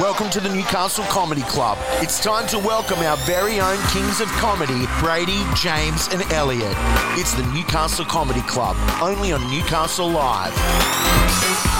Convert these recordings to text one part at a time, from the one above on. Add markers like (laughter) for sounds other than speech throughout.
Welcome to the Newcastle Comedy Club. It's time to welcome our very own kings of comedy, Brady, James, and Elliot. It's the Newcastle Comedy Club, only on Newcastle Live.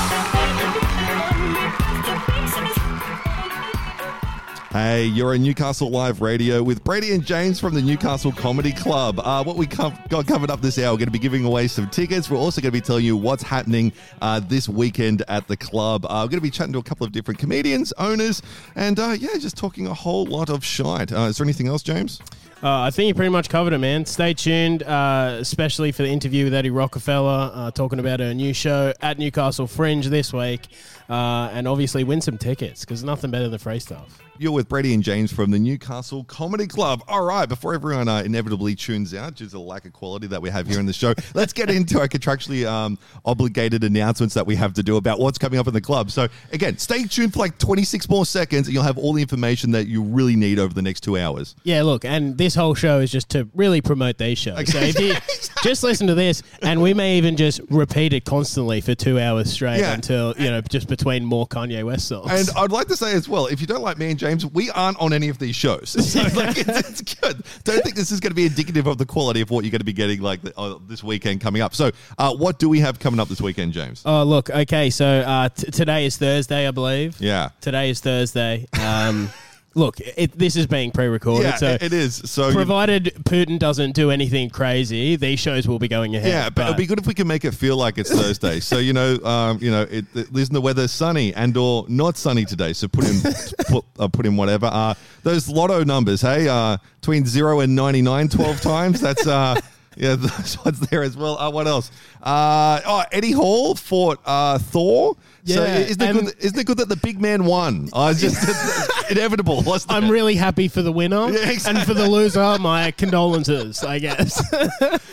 Hey, you're in Newcastle Live Radio with Brady and James from the Newcastle Comedy Club. Uh, what we com- got covered up this hour, we're going to be giving away some tickets. We're also going to be telling you what's happening uh, this weekend at the club. Uh, we're going to be chatting to a couple of different comedians, owners, and uh, yeah, just talking a whole lot of shite. Uh, is there anything else, James? Uh, I think you pretty much covered it, man. Stay tuned, especially for the interview with Eddy Rockefeller, talking about her new show at Newcastle Fringe this week, uh, and obviously win some tickets because nothing better than free stuff. You're with Brady and James from the Newcastle Comedy Club. All right, before everyone uh, inevitably tunes out due to the lack of quality that we have here in the show, (laughs) let's get into our contractually um, obligated announcements that we have to do about what's coming up in the club. So, again, stay tuned for like 26 more seconds and you'll have all the information that you really need over the next two hours. Yeah, look, and this whole show is just to really promote these shows. So if you (laughs) just listen to this, and we may even just repeat it constantly for two hours straight Yeah. until you know just between more Kanye West songs. And I'd like to say as well, if you don't like me and James, we aren't on any of these shows. (laughs) So like, it's, it's good. Don't think this is going to be indicative of the quality of what you're going to be getting like the, uh, this weekend coming up. So, uh, what do we have coming up this weekend, James? Oh, look, okay, so uh, t- today is Thursday, I believe. Yeah. Today is Thursday. Um, (laughs) look, it, this is being pre recorded, Yeah, so it- is. So provided Putin doesn't do anything crazy, these shows will be going ahead. Yeah, but, it'd be good if we can make it feel like it's Thursday. so you know, um, you know, it, it, isn't the weather sunny and or not sunny today? So put in (laughs) put, uh, put in whatever. Uh, those lotto numbers, hey, uh, between zero and 99, 12 times. That's uh, yeah, (laughs) those ones there as well. Uh, what else? Uh, oh, Eddie Hall fought uh, Thor. so Yeah, isn't it, good, isn't it good that the big man won? (laughs) It's just (laughs) inevitable. I'm really happy for the winner, Yeah, exactly. and for the loser, my condolences, I guess.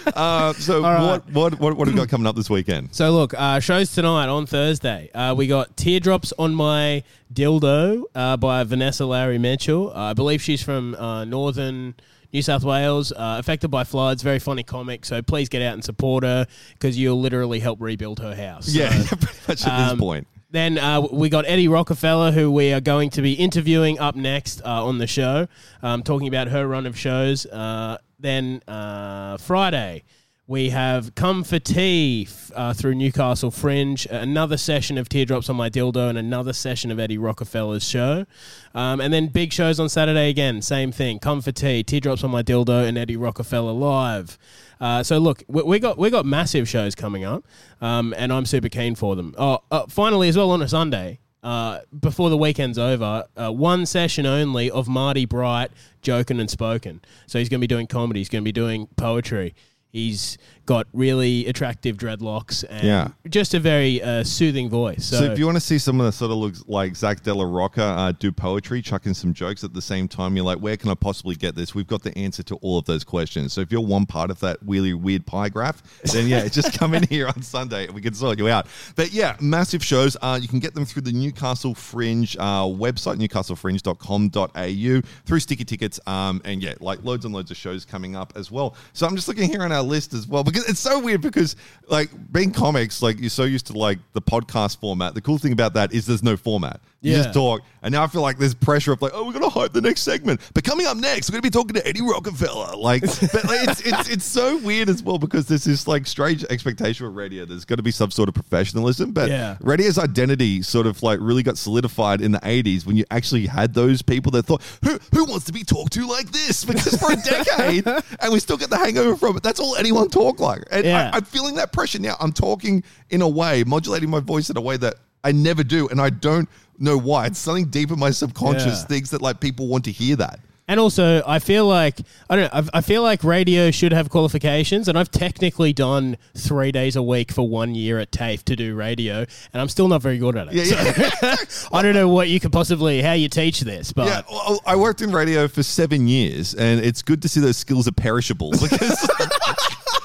Uh, so right. what, what what what have we got coming up this weekend? So look, uh, shows tonight on Thursday. Uh, we got Teardrops on My Dildo uh, by Vanessa Larry Mitchell. I believe she's from uh, northern New South Wales, uh, affected by floods. Very funny comic. So please get out and support her because you'll literally help rebuild her house. Yeah, So, (laughs) pretty much at this um, point. Then uh, we got Eddy Rockefeller, who we are going to be interviewing up next uh, on the show, um, talking about her run of shows. Uh, then uh, Friday, we have Come for Tea uh, through Newcastle Fringe, another session of Teardrops on My Dildo, and another session of Eddy Rockefeller's show. Um, and then big shows on Saturday again, same thing. Come for Tea, Teardrops on My Dildo, and Eddy Rockefeller live. Uh, so look, we, we got we got massive shows coming up, um, and I'm super keen for them. Oh, uh, finally as well on a Sunday. Uh, before the weekend's over, uh, one session only of Marty Bright joking and spoken. So he's going to be doing comedy. He's going to be doing poetry. He's got really attractive dreadlocks and Yeah. just a very uh, soothing voice. So, So, if you want to see someone that sort of looks like Zack de la Rocha uh, do poetry, chucking some jokes at the same time, you're like, where can I possibly get this? We've got the answer to all of those questions. So if you're one part of that really weird pie graph, then yeah, (laughs) just come in here on Sunday and we can sort you out. But yeah, massive shows. Uh, you can get them through the Newcastle Fringe uh, website, newcastlefringe.com.au, through sticky tickets. Um, and yeah, like loads and loads of shows coming up as well. So I'm just looking here on our list as well because it's so weird because like being comics, like you're so used to like the podcast format. The cool thing about that is there's no format. You Yeah. just talk. And now I feel like there's pressure of like, oh, we're gonna hype the next segment. But coming up next, we're gonna be talking to Eddy Rockefeller. Like, (laughs) but like, it's, it's it's so weird as well because there's this like strange expectation with radio. There's got to be some sort of professionalism, but Yeah. radio's identity sort of like really got solidified in the 80s when you actually had those people that thought, who who wants to be talked to like this? Because for a (laughs) decade, and we still get the hangover from it. That's all anyone talk like. And Yeah. I, I'm feeling that pressure now. I'm talking in a way, modulating my voice in a way that I never do, and I don't know why. It's something deep in my subconscious Yeah. thinks that like people want to hear that. And also, I feel like I don't know. I- I feel like radio should have qualifications, and I've technically done three days a week for one year at TAFE to do radio, and I'm still not very good at it. Yeah, yeah. (laughs) I don't know what you could possibly how you teach this, but Yeah, well, I worked in radio for seven years, and it's good to see those skills are perishable (laughs) because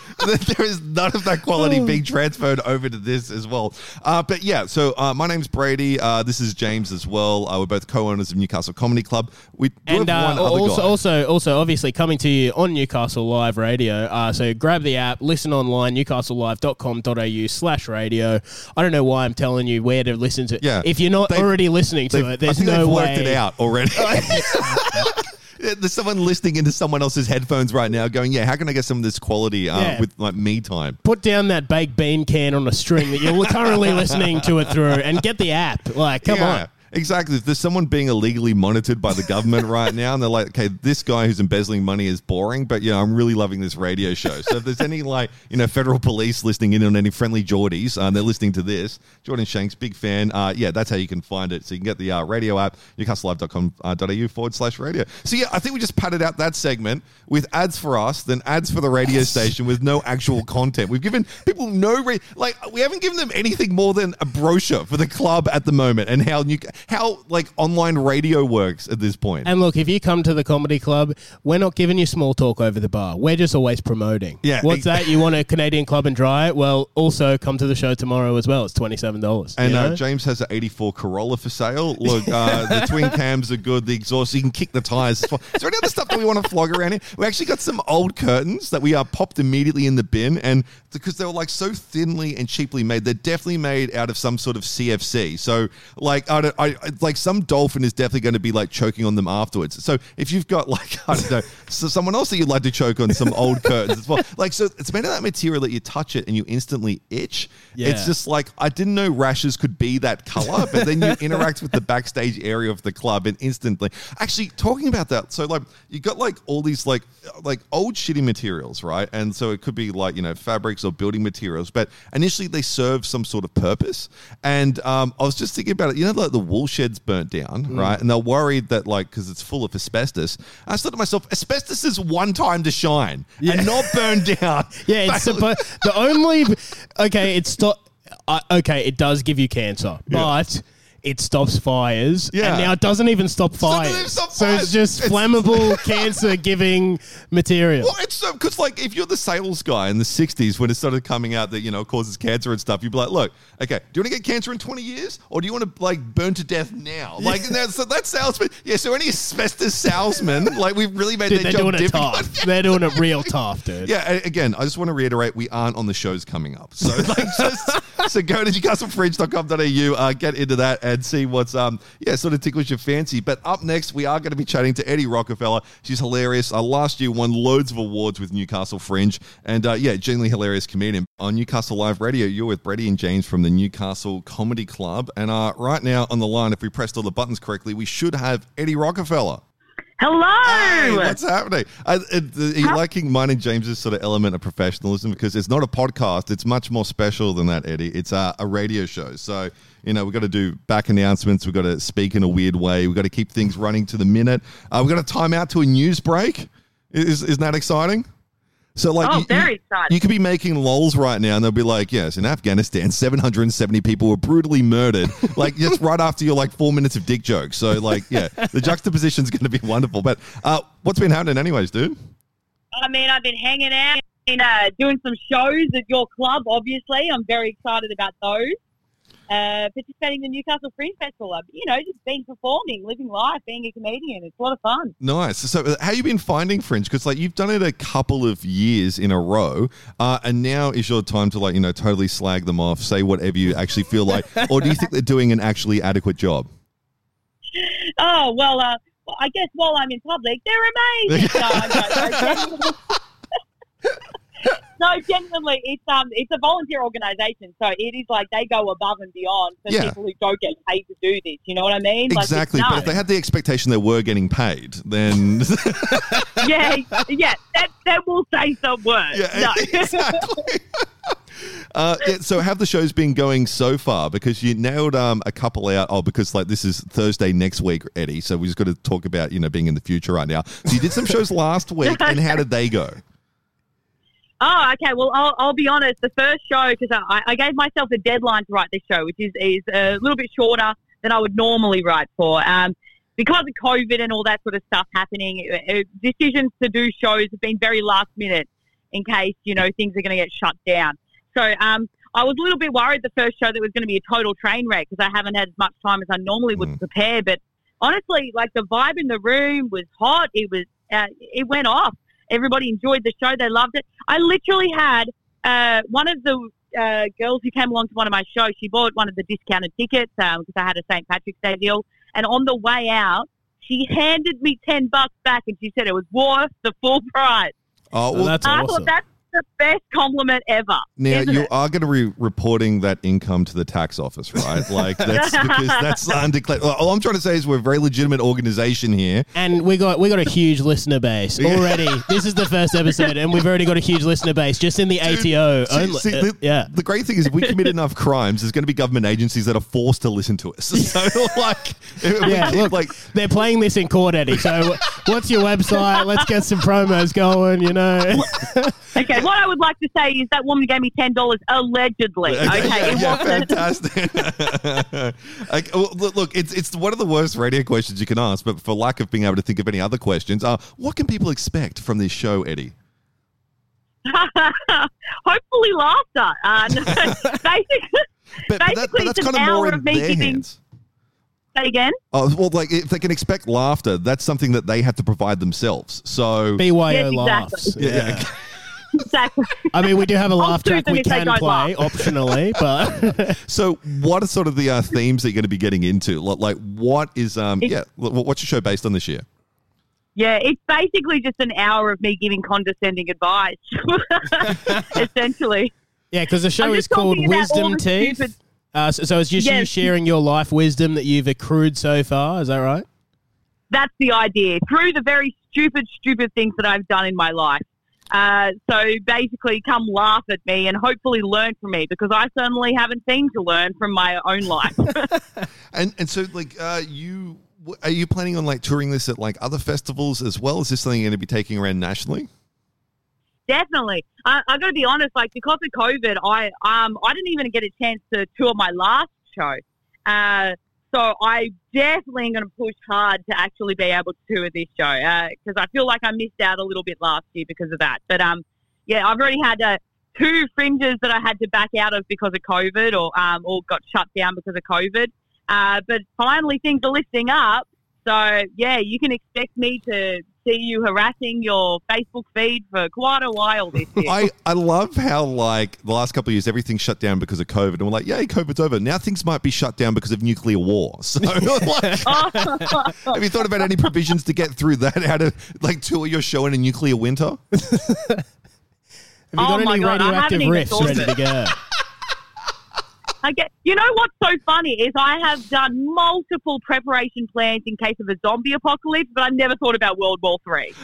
(laughs) there is none of that quality Oh. being transferred over to this as well. Uh, but yeah, so uh, my name's Brady. Uh, this is James as well. Uh, we're both co-owners of Newcastle Comedy Club. We do And uh, one other also, guy. also, also, obviously coming to you on Newcastle Live Radio. Uh, so grab the app, listen online, newcastlelive.com.au slash radio. I don't know why I'm telling you where to listen to. Yeah. If you're not already listening to it, there's no they've way. worked it out already. (laughs) There's someone listening into someone else's headphones right now, going, "Yeah, how can I get some of this quality uh, Yeah. with like me time?" Put down that baked bean can on a string that you're currently listening to it through, and get the app. Like, come Yeah, on. Exactly. If there's someone being illegally monitored by the government right now, and they're like, okay, this guy who's embezzling money is boring, but you know, I'm really loving this radio show. So if there's any like, you know, federal police listening in on any FriendlyJordies, uh, and they're listening to this, Jordan Shanks, big fan. Uh, yeah, that's how you can find it. So you can get the uh, radio app, newcastlelive.com.au forward slash radio. So yeah, I think we just padded out that segment with ads for us, then ads for the radio station with no actual content. We've given people no, re- like, we haven't given them anything more than a brochure for the club at the moment and how new, how like online radio works at this point. And look, if you come to the comedy club, we're not giving you small talk over the bar. We're just always promoting. Yeah, What's that? You want a Canadian club and dry? Well, also come to the show tomorrow as well. It's twenty seven dollars. And uh, James has an 84 Corolla for sale. Look, uh, the (laughs) twin cams are good. The exhaust, you can kick the tires. Is there any other stuff that we want to flog around here? We actually got some old curtains that we uh, popped immediately in the bin. And because they were like so thinly and cheaply made, they're definitely made out of some sort of CFC. So, like, I don't, I, I- like some dolphin is definitely going to be like choking on them afterwards. So, if you've got like, (laughs) I don't know, so someone else that you'd like to choke on some old curtains as well. (laughs) Like, so it's made of that material that you touch it and you instantly itch. Yeah. It's just like I didn't know rashes could be that color, but then you (laughs) interact with the backstage area of the club and instantly. Actually, talking about that, so like you got like all these like like old shitty materials, right? And so it could be like you know fabrics or building materials, but initially they serve some sort of purpose. And um, I was just thinking about it. You know, like the wool sheds burnt down, Mm. right? And they're worried that like because it's full of asbestos. I thought to myself, asbestos is one time to shine and not burn (laughs) down. (laughs) Yeah, it's supposed the only okay. It's stop. Uh, okay, it does give you cancer, but it stops fires. Yeah. and now it doesn't even stop doesn't fires. even stop so fires. it's just It's- flammable, (laughs) cancer-giving material. Well, it's so because like if you're the sales guy in the '60s when it started coming out that you know causes cancer and stuff, you'd be like, look, okay, do you want to get cancer in 20 years, or do you want to like burn to death now? Like, now, so that salesman, yeah. So any asbestos salesman, (laughs) like we've really made Dude, their they're job doing it difficult. tough. They're doing it real tough, dude. Yeah, again, I just want to reiterate we aren't on the shows coming up. So like (laughs) just so go to newcastlefringe.com.au, uh, get into that and see what's um yeah, sort of tickles your fancy. But up next we are going to be chatting to Eddy Rockefeller. She's hilarious. Uh, last year won loads of awards with Newcastle Fringe and uh, yeah, genuinely hilarious comedian. On Newcastle Live Radio, you're with Brady and James from the Newcastle Comedy Club. And uh, right now on the line, if we pressed all the buttons correctly, we should have Eddy Rockefeller. Hey, Hello. what's happening? I, it, are you liking mine and James's sort of element of professionalism? Because it's not a podcast. It's much more special than that, Eddy. It's a, a radio show. So, you know, we've got to do back announcements. We've got to speak in a weird way. We've got to keep things running to the minute. Uh, we've got to time out to a news break. Is, isn't that exciting? So, like, Oh, you, very exciting. You could be making lols right now, and they'll be like, "Yes, in Afghanistan, 770 people were brutally murdered." (laughs) like, just right after your like four minutes of dick jokes. So, like, yeah, the juxtaposition is going to be wonderful. But uh, what's been happening, anyways, dude? I mean, I've been hanging out and uh, doing some shows at your club. Obviously, I'm very excited about those. Uh, participating in the Newcastle Fringe Festival. I've, you know, just being performing, living life, being a comedian. It's a lot of fun. Nice. So, how you been finding Fringe? Because like you've done it a couple of years in a row, uh, and now is your time to like you know totally slag them off, say whatever you actually feel like, or do you think they're doing an actually adequate job? Oh well, uh, well, I guess while I'm in public, they're amazing. (laughs) no. (laughs) (laughs) No, genuinely- it's um, it's a volunteer organisation, so it is like they go above and beyond for Yeah. people who don't get paid to do this. You know what I mean? Like, Exactly. But if they had the expectation they were getting paid, then (laughs) yeah, yeah, that that will say some words. Yeah, no. (laughs) exactly. Uh, yeah, so have the shows been going so far? Because you nailed um, a couple out. Oh, because like this is Thursday next week, Eddy. So we just got to talk about you know being in the future right now. So you did some shows last week, and how did they go? Oh, okay. Well, I'll, I'll be honest. The first show, because I, I gave myself a deadline to write this show, which is, is a little bit shorter than I would normally write for. Um, because of COVID and all that sort of stuff happening, uh, uh, decisions to do shows have been very last minute. in case you know things are going to get shut down. So um, I was a little bit worried the first show that was going to be a total train wreck because I haven't had as much time as I normally would Mm. prepare. But honestly, like the vibe in the room was hot. It was uh, it went off. Everybody enjoyed the show. They loved it. I literally had uh, one of the uh, girls who came along to one of my shows. She bought one of the discounted tickets because I had a St. Patrick's Day deal. And on the way out, she handed me ten bucks back, and she said it was worth the full price. Oh, Well, well, that's I awesome. thought that's the best compliment ever. now you it? are going to be reporting that income to the tax office, right? Like that's (laughs) because that's undeclared. All I'm trying to say is we're a very legitimate organization here. And we got we got a huge listener base already. this is the first episode, and we've already got a huge listener base just in the ATO. See- only. see, uh, the, yeah. The great thing is, if we commit enough (laughs) crimes, there's going to be government agencies that are forced to listen to us. (laughs) So, like, if we Yeah, keep, look, like, they're playing this in court, Eddy. So, what's your website? Let's get some promos going. You know, Okay, what I would like to say is that woman gave me ten dollars allegedly. (laughs) Okay, yeah, it yeah, wasn't. fantastic. (laughs) (laughs) Okay, well, look, look, it's it's one of the worst radio questions you can ask, but for lack of being able to think of any other questions, uh, what can people expect from this show, Eddy? Hopefully, laughter. Uh, no, basically, But, but that, Basically, but that's it's an kind of more hour in of me their giving- hands. say again. Oh, well, like if they can expect laughter, that's something that they have to provide themselves. So, BYO Yes, laughs. exactly. Yeah, Yeah. Yeah. Exactly. I mean, we do have a laugh track we can play laugh. optionally, (laughs) but so what are sort of the uh, themes that you're going to be getting into? Like, like what is um It's- yeah, what's your show based on this year? Yeah, it's basically just an hour of me giving condescending advice, (laughs) essentially. yeah, because the show is called talking about all Wisdom the Teeth. stupid- Uh, so, so it's just you sharing your life wisdom that you've accrued so far. Is that right? That's the idea. Through the very stupid, stupid things that I've done in my life. Uh, so basically, come laugh at me and hopefully learn from me because I certainly haven't seen to learn from my own life. (laughs) (laughs) And and so like uh, you are you planning on like touring this at like other festivals as well? Is this something you're going to be taking around nationally? Definitely. I, I got to be honest. Like because of COVID, I um I didn't even get a chance to tour my last show. Uh, so I definitely am going to push hard to actually be able to tour this show because I feel like I missed out a little bit last year because of that. But um, yeah, I've already had uh, two fringes that I had to back out of because of COVID or um or got shut down because of COVID. Uh, but finally things are lifting up. So yeah, you can expect me to see you harassing your Facebook feed for quite a while this year. I, I love how like the last couple of years everything shut down because of COVID, and we're like, yay, COVID's over. Now things might be shut down because of nuclear war. (laughs) So, like, (laughs) have you thought about any provisions to get through that? How to like tour your show in a nuclear winter? (laughs) Have you oh got Oh my any God, radioactive riffs ready to go? I get. You know what's so funny is I have done multiple preparation plans in case of a zombie apocalypse, but I never thought about World War Three.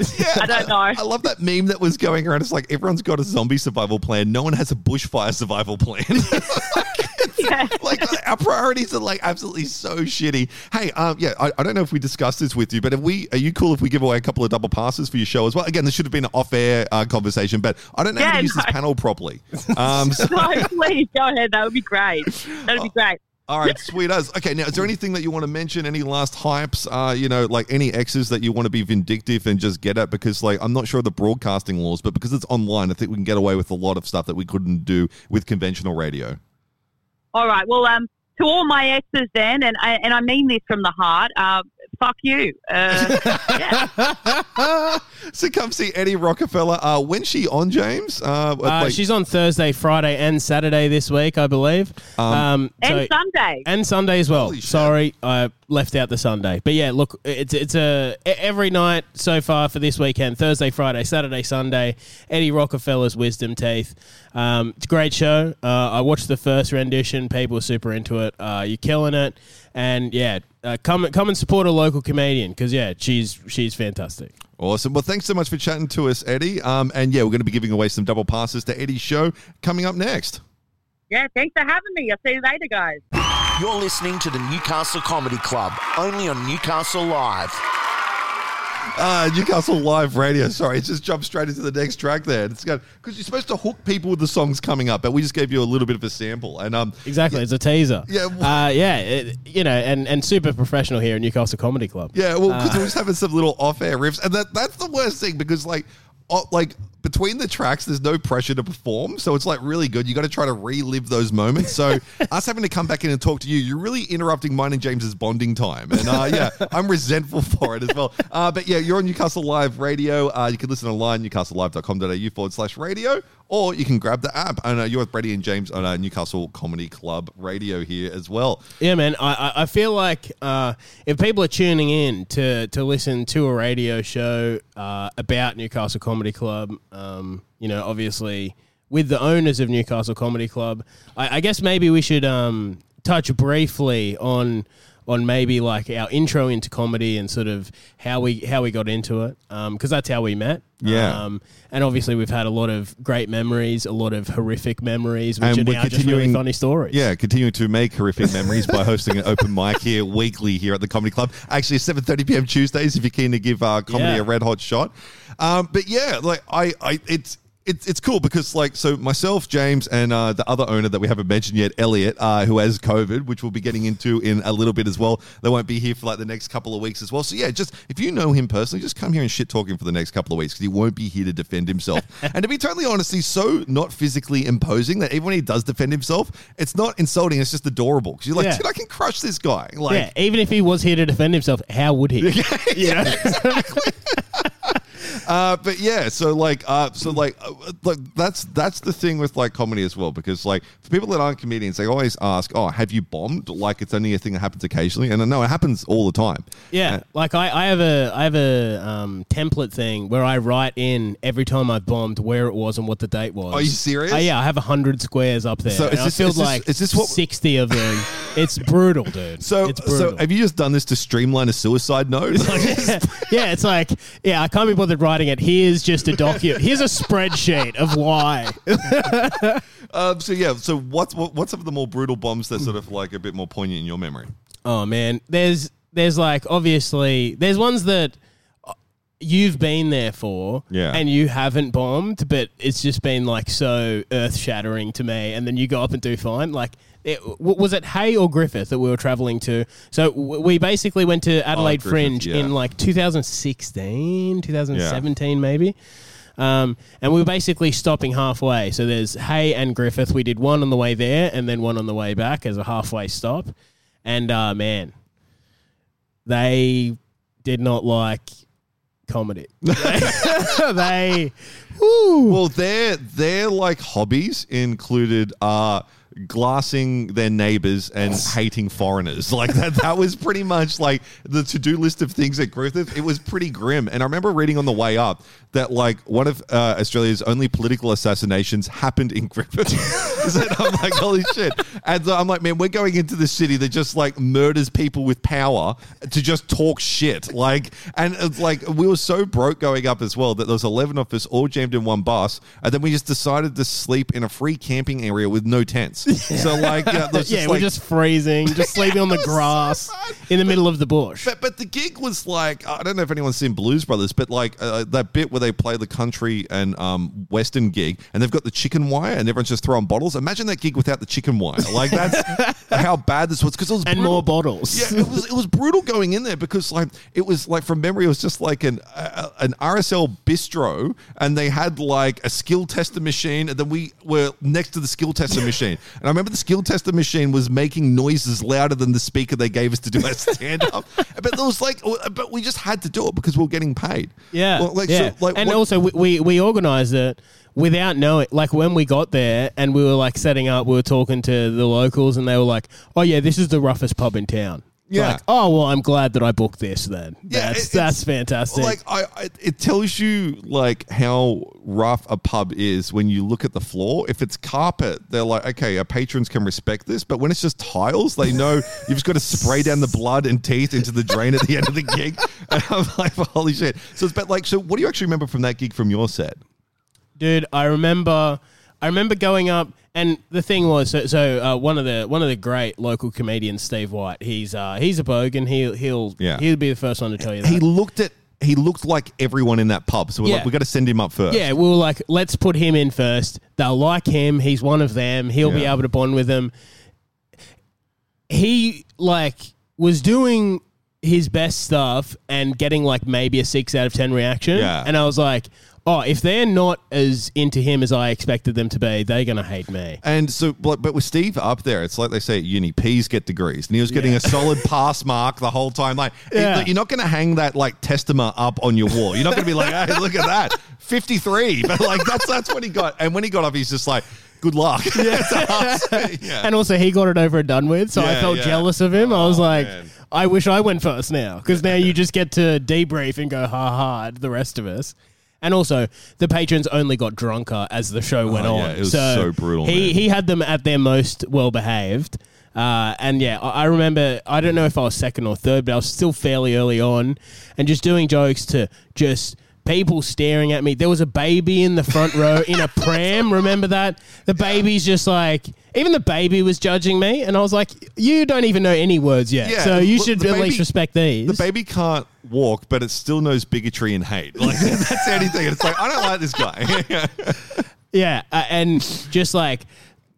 I don't know. I love that meme that was going around. It's like everyone's got a zombie survival plan. No one has a bushfire survival plan. (laughs) (laughs) (laughs) Like our priorities are like absolutely so shitty. Hey, um, yeah, I, I don't know if we discussed this with you, but if we are you cool if we give away a couple of double passes for your show as well? Again, this should have been an off-air uh, conversation, but I don't know how Yeah, to use this panel properly. Um, (laughs) so, No, please go ahead. That would be great. That'd be (laughs) great. all right, sweet as. Okay, now is there anything that you want to mention? Any last hypes? Uh, you know, like any exes that you want to be vindictive and just get at? Because like I'm not sure of the broadcasting laws, but because it's online, I think we can get away with a lot of stuff that we couldn't do with conventional radio. All right. Well, um, to all my exes, then, and I, and I mean this from the heart. Uh, fuck you. Uh, yeah. (laughs) So come see Eddy Rockefeller. Uh, when's she on, James? Uh, Uh, like- she's on Thursday, Friday, and Saturday this week, I believe. Um, And so- Sunday. and Sunday as well. Holy shit. Sorry, I left out the Sunday. But yeah, look, it's it's a every night so far for this weekend: Thursday, Friday, Saturday, Sunday. Eddy Rockefeller's Wisdom Teeth. Um, it's a great show. Uh, I watched the first rendition. People were super into it. Uh, you're killing it, and yeah, uh, come come and support a local comedian because yeah, she's she's fantastic. Awesome. Well, thanks so much for chatting to us, Eddy. Um, and yeah, we're going to be giving away some double passes to Eddy's show coming up next. Yeah. Thanks for having me. I'll see you later, guys. You're listening to the Newcastle Comedy Club, only on Newcastle Live. Uh, Newcastle Live Radio. Sorry, it just jumped straight into the next track there. It's got because you're supposed to hook people with the songs coming up, but we just gave you a little bit of a sample. And um, Exactly, it's a teaser. Yeah, uh, yeah, it, you know, and and super professional here at Newcastle Comedy Club. yeah, well, because Uh. we're just having some little off-air riffs, and that that's the worst thing because like. Oh, like between the tracks, there's no pressure to perform, so it's like really good. You got to try to relive those moments. So (laughs) us having to come back in and talk to you, you're really interrupting mine and James's bonding time, and uh, yeah, (laughs) I'm resentful for it as well. Uh, but yeah, you're on Newcastle Live Radio. Uh, you can listen online newcastlelive.com.au forward slash radio, or you can grab the app. And uh, you're with Brady and James on uh, Newcastle Comedy Club Radio here as well. Yeah, man. I, I I feel like uh, if people are tuning in to, to listen to a radio show uh, about Newcastle Comedy Club, um, you know, obviously with the owners of Newcastle Comedy Club, I, I guess maybe we should um, touch briefly on on maybe like our intro into comedy and sort of how we how we got into it because that's how we met. Yeah. Um, and obviously we've had a lot of great memories, a lot of horrific memories, which And are now just really continuing- funny stories. Yeah, continuing to make horrific memories by hosting an open mic here weekly here at the Comedy Club. Actually, 7.30 p.m. Tuesdays if you're keen to give uh, comedy Yeah. a red hot shot. Um, but yeah, like I, I it's it's it's cool because like so myself, James, and uh, the other owner that we haven't mentioned yet, Elliot, uh, who has COVID, which we'll be getting into in a little bit as well. They won't be here for like the next couple of weeks as well. So yeah, just if you know him personally, just come here and shit talk him for the next couple of weeks because he won't be here to defend himself. (laughs) and to be totally honest, he's so not physically imposing that even when he does defend himself, it's not insulting. It's just adorable because you're like, Yeah. dude, I can crush this guy. Like, yeah, even if he was here to defend himself, how would he? (laughs) (laughs) Yeah. know? Uh, but yeah, so like, uh, so like, uh, like that's that's the thing with like comedy as well, because like for people that aren't comedians, they always ask, "Oh, have you bombed?" Like it's only a thing that happens occasionally, and I know it happens all the time. Yeah, like I, I have a I have a um, template thing where I write in every time I've bombed where it was and what the date was. Are you serious? Uh, yeah, I have hundred squares up there. So is and I filled is this- like is this what- sixty of them. it's brutal, dude. (laughs) So, it's brutal. so have you just done this to streamline a suicide note? (laughs) yeah, it's like yeah, I can't be bothered writing it. Here's just a document. (laughs) Here's a spreadsheet of why. (laughs) um, so yeah, so what's what, what's some of the more brutal bombs that sort of like a bit more poignant in your memory? Oh man, there's there's like obviously there's ones that uh, you've been there for, Yeah. and you haven't bombed, but it's just been like so earth shattering to me, and then you go up and do fine. Like, it, was it Hay or Griffith that we were traveling to? So we basically went to Adelaide Griffith, Fringe yeah. in like 2016, 2017 maybe. Um, and we were basically stopping halfway. So there's Hay and Griffith. We did one on the way there and then one on the way back as a halfway stop. And uh, man, they did not like comedy. (laughs) they, woo. Well, their their like hobbies included uh glassing their neighbors and hating foreigners. (laughs) Like that that was pretty much like the to-do list of things at Griffith. It was pretty grim. And I remember reading on the way up that like one of uh, Australia's only political assassinations happened in (laughs) Griffith. (laughs) I'm like, holy shit. And so I'm like, man, we're going into the city that just like murders people with power to just talk shit. Like, and it's like we were so broke going up as well that there was 11 of us all jammed in one bus. And then we just decided to sleep in a free camping area with no tents. (laughs) So like, yeah, there's yeah, just we're like, just freezing, just (laughs) sleeping on the grass in the middle of the bush. But, but the gig was like I don't know if anyone's seen Blues Brothers, but like uh, that bit where they play the country and um, western gig, and they've got the chicken wire, and everyone's just throwing bottles. Imagine that gig without the chicken wire. Like that's (laughs) how bad this was because it was And brutal. more bottles. Yeah, it was it was brutal going in there because like it was like from memory it was just like an uh, an RSL bistro and they had like a skill tester machine and then we were next to the skill tester machine and I remember the skill tester machine was making noises louder than the speaker they gave us to do our (laughs) stand up but there was like but we just had to do it because we were getting paid Yeah, Well, like, yeah. so, like, and what- also we, we we organized it without knowing. Like when we got there and we were like setting up, we were talking to the locals, and they were like, "Oh yeah, this is the roughest pub in town." Yeah. Like, oh well, I'm glad that I booked this. Then Yeah, that's it- that's fantastic. Like I, I, it tells you like how rough a pub is when you look at the floor. If it's carpet, they're like, okay, our patrons can respect this. But when it's just tiles, they know (laughs) you've just got to spray down the blood and teeth into the drain at the end of the gig. (laughs) And I'm like, holy shit. So it's but like, so what do you actually remember from that gig from your set? dude i remember i remember going up and the thing was so, so uh, one of the one of the great local comedians steve white he's uh he's a bogan he'll he'll Yeah. he'll be the first one to tell you that He looked at. He looked like everyone in that pub, so we're Yeah. like, we got to send him up first. yeah we were like let's put him in first they'll like him he's one of them he'll be Yeah. able to bond with them he like was doing his best stuff and getting like maybe a six out of ten reaction Yeah. and i was like Oh, if they're not as into him as I expected them to be, they're gonna hate me. And so, but, but with Steve up there, it's like they say at uni, P's get degrees. And he was getting Yeah. a solid pass mark the whole time. Like, Yeah. you're not going to hang that, like, testament up on your wall. You're not going to be like, hey, look at that. 53. But, like, that's that's what he got. And when he got up, he's just like, good luck. Yeah. (laughs) yeah. And also, he got it over and done with, so I felt yeah. jealous of him. I was Oh, like, man. I wish I went first now, because now you just get to debrief and go ha ha the rest of us. And also, the patrons only got drunker as the show went Oh, on. yeah, it was so brutal, He man. he had them at their most well behaved. Uh, and yeah, I I remember. I don't know if I was second or third, but I was still fairly early on, and just doing jokes to just people staring at me. There was a baby in the front row in a (laughs) pram. Remember that? The baby's just like, even the baby was judging me, and I was like, "You don't even know any words yet, Yeah, so you should at baby- least respect these." The baby can't walk, but it still knows bigotry and hate. Like, (laughs) that's anything. It's like, I don't like this guy. (laughs) Yeah, uh, and just like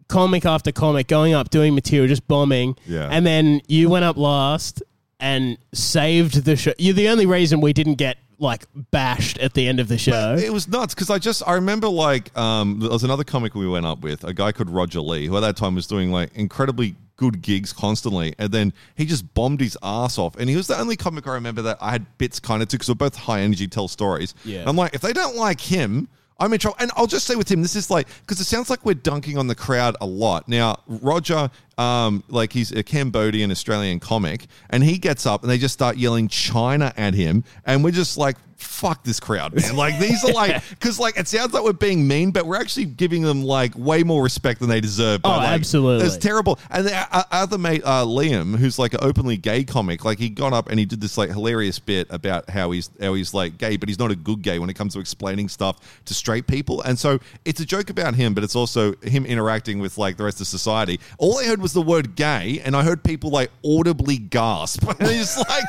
comic after comic, going up, doing material, just bombing. Yeah. And then you went up last and saved the show. You're the only reason we didn't get like bashed at the end of the show. It was nuts because I just I remember like um there was another comic we went up with a guy called Roger Lee who at that time was doing like incredibly good gigs constantly and then he just bombed his ass off. And he was the only comic I remember that I had bits kind of to because we're both high energy tell stories. Yeah. And I'm like if they don't like him I'm in trouble. And I'll just say with him. This is like because it sounds like we're dunking on the crowd a lot. Now Roger um like he's a Cambodian Australian comic and he gets up and they just start yelling China at him and we're just like fuck this crowd, man. (laughs) Like these are like because like it sounds like we're being mean, but we're actually giving them like way more respect than they deserve. Oh, like, absolutely. It's terrible. And the uh, other mate, uh, Liam, who's like an openly gay comic, like he got up and he did this like hilarious bit about how he's how he's like gay, but he's not a good gay when it comes to explaining stuff to straight people. And so it's a joke about him, but it's also him interacting with like the rest of society. All I heard was the word gay, and I heard people like audibly gasp. (laughs) And it's like,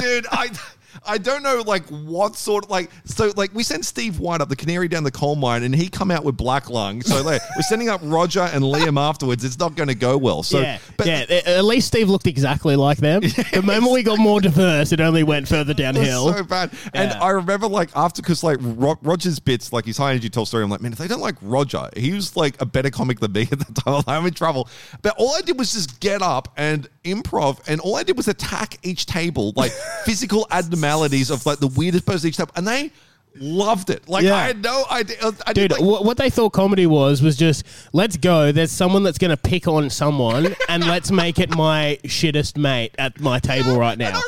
dude, I. I don't know, like what sort of like. So, like, we sent Steve White up the canary down the coal mine, and he come out with black lung. So, like, we're sending up Roger and Liam afterwards. It's not going to go well. So, yeah, but yeah. At least Steve looked exactly like them. (laughs) The moment we got more diverse, it only went further downhill. so bad. And I remember like after because like Ro- Roger's bits, like his high energy tell story. I'm like, man, if they don't like Roger, he was like a better comic than me at the time. (laughs) I'm in trouble. But all I did was just get up and improv, and all I did was attack each table, like physical abnormalities of like the weirdest person each table, and they loved it. Like Yeah. I had no idea. I Dude, did, like, wh- what they thought comedy was was just let's go. There's someone that's going to pick on someone, and let's make it my shittest mate at my table (laughs) right now.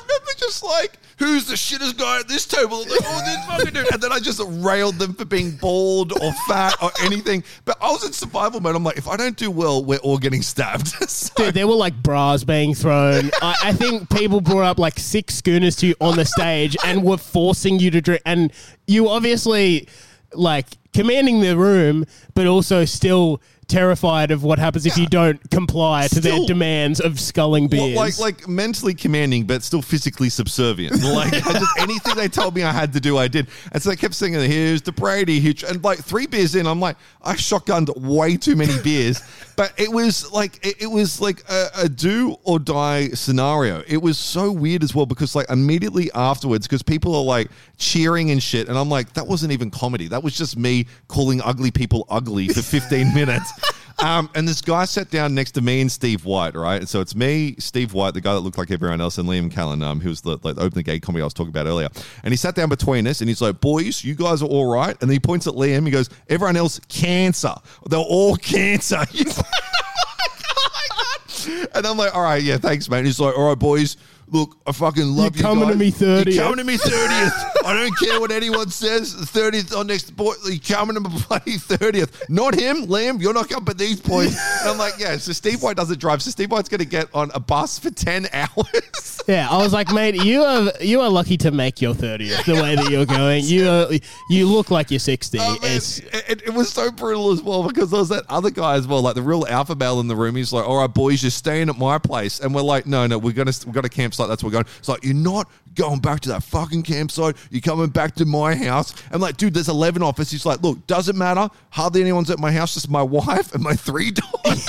Just like, who's the shittest guy at this table? Like, oh, this fucking dude. And then I just railed them for being bald or fat or anything. But I was in survival mode. I'm like, if I don't do well, we're all getting stabbed. (laughs) So- Dude, there were like bras being thrown. I, I think people brought up like six schooners to you on the stage and were forcing you to drink. And you obviously like commanding the room, but also still terrified of what happens if you don't comply to their Still- demands of sculling Well, beers. like like mentally commanding, but still physically subservient. (laughs) Like I just anything they told me I had to do, I did. And so they kept singing, "Here's the Brady hitch," and like three beers in, I'm like, I shotgunned way too many beers. (laughs) but it was like it, it was like a, a do or die scenario. It was so weird as well because like immediately afterwards, because people are like cheering and shit, and I'm like, that wasn't even comedy. That was just me calling ugly people ugly for 15 (laughs) minutes. Um, and this guy sat down next to me and Steve White, right? And so it's me, Steve White, the guy that looked like everyone else, and Liam Callan, um, who was the, like, the opening gay comedy I was talking about earlier. And he sat down between us and he's like, boys, you guys are all right. And then he points at Liam. He goes, everyone else, cancer. They're all cancer. (laughs) and I'm like, all right, yeah, thanks, mate. And he's like, all right, boys. Look, I fucking love you. coming to me 30th. You're coming to me 30th. I don't care what anyone says. 30th on next boy. You're coming to me bloody 30th. Not him, Liam. You're not up at these points. And I'm like, yeah. So Steve White doesn't drive. So Steve White's going to get on a bus for 10 hours. (laughs) yeah, I was like, mate, you are you are lucky to make your thirtieth the way that you're going. You are, you look like you're sixty. Oh, man, It's- it, it was so brutal as well because there was that other guy as well, like the real alpha male in the room. He's like, "All right, boys, you're staying at my place," and we're like, "No, no, we're gonna we got a campsite. That's where we're going." It's like you're not going back to that fucking campsite. You're coming back to my house. I'm like, dude, there's 11 of us. He's like, look, doesn't matter. Hardly anyone's at my house. Just my wife and my three (laughs) daughters.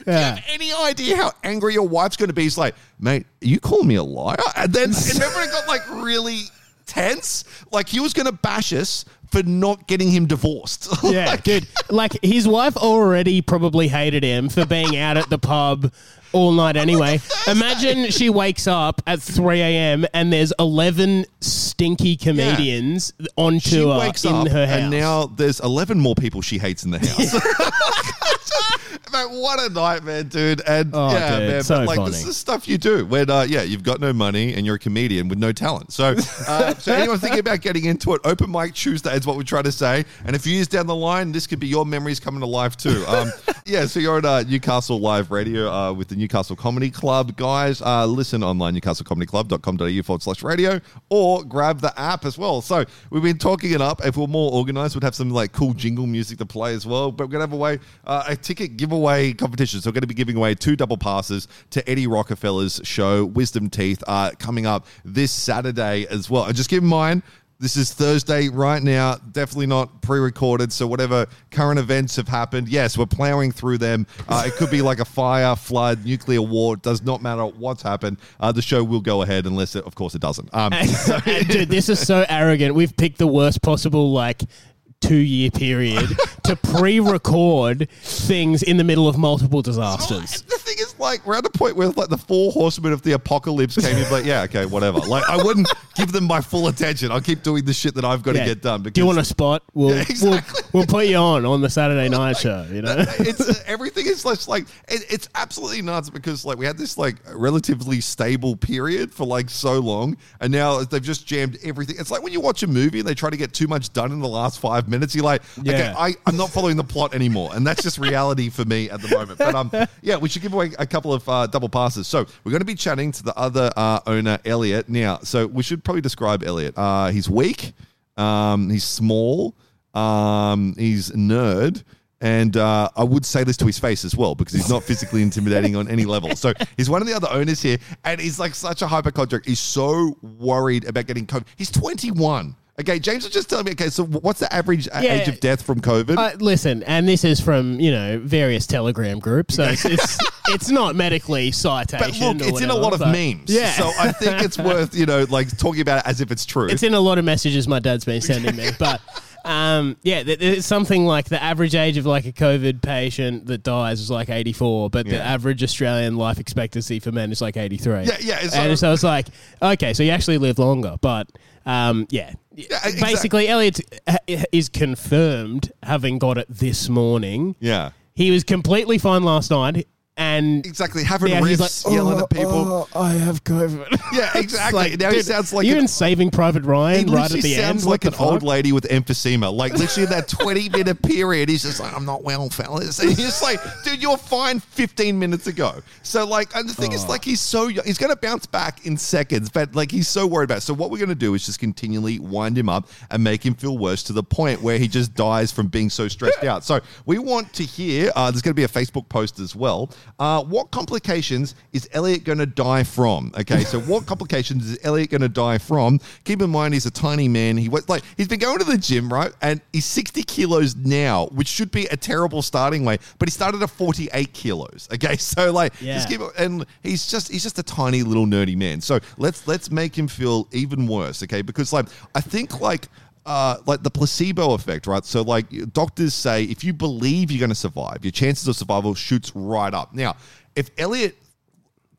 I'm Do you have any idea how angry your wife's going to be? He's like, mate, are you calling me a liar? And then and remember it got like really tense. Like he was going to bash us for not getting him divorced. (laughs) Yeah, dude. Like his wife already probably hated him for being out at the pub all night anyway. Imagine she wakes up at 3 a.m. and there's 11 stinky comedians on tour in her house. and now there's 11 more people she hates in the house. (laughs) (laughs) (laughs) Mate, what a nightmare, dude. And Oh, yeah, dude, man, so but like funny. this is stuff you do when uh, yeah, you've got no money and you're a comedian with no talent. So uh, (laughs) so anyone thinking about getting into it, open mic Tuesday is what we're trying to say. And a few years down the line, this could be your memories coming to life too. Um, (laughs) yeah, so you're at uh, Newcastle Live Radio uh, with the Newcastle Comedy Club. Guys, uh, listen online, newcastlecomedyclub.com.au forward slash radio, or grab the app as well. So we've been talking it up. If we're more organized, we'd have some like cool jingle music to play as well. But we're to have away uh, a ticket giveaway competition. So we're going to be giving away two double passes to Eddy Rockefeller's show, Wisdom Teeth, uh, coming up this Saturday as well. And just keep in mind, this is Thursday right now, definitely not pre recorded. So, whatever current events have happened, yes, we're plowing through them. Uh, it could be like a fire, flood, nuclear war. It does not matter what's happened. Uh, the show will go ahead, unless, it, of course, it doesn't. Um, (laughs) And, dude, this is so arrogant. We've picked the worst possible like two year period (laughs) to pre-record things in the middle of multiple disasters. the thing is, like, we're at a point where, like, the four horsemen of the apocalypse came in, like, yeah, okay, whatever. Like, I wouldn't give them my full attention. I'll keep doing the shit that I've got Yeah. to get done. Because Do you want a spot? We'll, Yeah, exactly. we'll we'll put you on on the Saturday (laughs) night show. You know. it's uh, everything is just like it, it's absolutely nuts because like we had this like relatively stable period for like so long and now they've just jammed everything it's like when you watch a movie and they try to get too much done in the last five minutes you're like okay Yeah. I, i'm not following the plot anymore and that's just reality for me at the moment but um yeah we should give away a couple of uh, double passes so we're going to be chatting to the other uh, owner elliot now so we should probably describe elliot uh, he's weak um, he's small um, he's nerd. And uh, I would say this to his face as well because he's not physically intimidating on any level. So he's one of the other owners here, and he's like such a hypochondriac. He's so worried about getting COVID. He's 21. Okay, James was just telling me. Okay, so what's the average Yeah. age of death from COVID? Uh, listen, and this is from you know various Telegram groups, so it's it's, (laughs) it's not medically citation. but look, it's in a lot of memes. Yeah, So I think it's (laughs) worth you know like talking about it as if it's true. it's in a lot of messages my dad's been sending me, but. Um, yeah, it's something like the average age of like a COVID patient that dies is like 84, but the average Australian life expectancy for men is like 83. Yeah, yeah, so- and so it's like, okay, so you actually live longer, but um, yeah. Exact- Basically, Elliot uh, is confirmed having got it this morning. yeah. He was completely fine last night, and Exactly. Having now riffs, he's like, yelling "Oh, at people. oh, I have COVID. (laughs) Yeah, (laughs) exactly. Now he dude, sounds like you're an- in Saving Private He Ryan right at literally the end. sounds like an old lady with emphysema. Like literally in that (laughs) 20 minute period, he's just like, I'm not well, fellas. And he's just like, dude, you're fine 15 minutes ago. So like, and the thing Oh. is like, he's so, young. he's going to bounce back in seconds, but like, he's so worried about it. So what we're going to do is just continually wind him up and make him feel worse to the point where he just dies from being so stressed out. So we want to hear, uh, there's going to be a Facebook post as well. Uh, what complications is Elliot going to die from? Okay. So what (laughs) complications is Elliot going to die from? Keep in mind, he's a tiny man. He was like, he's been going to the gym, right? And he's 60 kilos now, which should be a terrible starting weight, but he started at 48 kilos. Okay. (laughs) So like, Yeah. just keep, and he's just, he's just a tiny little nerdy man. So let's, let's make him feel even worse. Okay. Because like, I think like, uh, like the placebo effect, right? So, like doctors say, if you believe you're going to survive, your chances of survival shoots right up. Now, if Elliot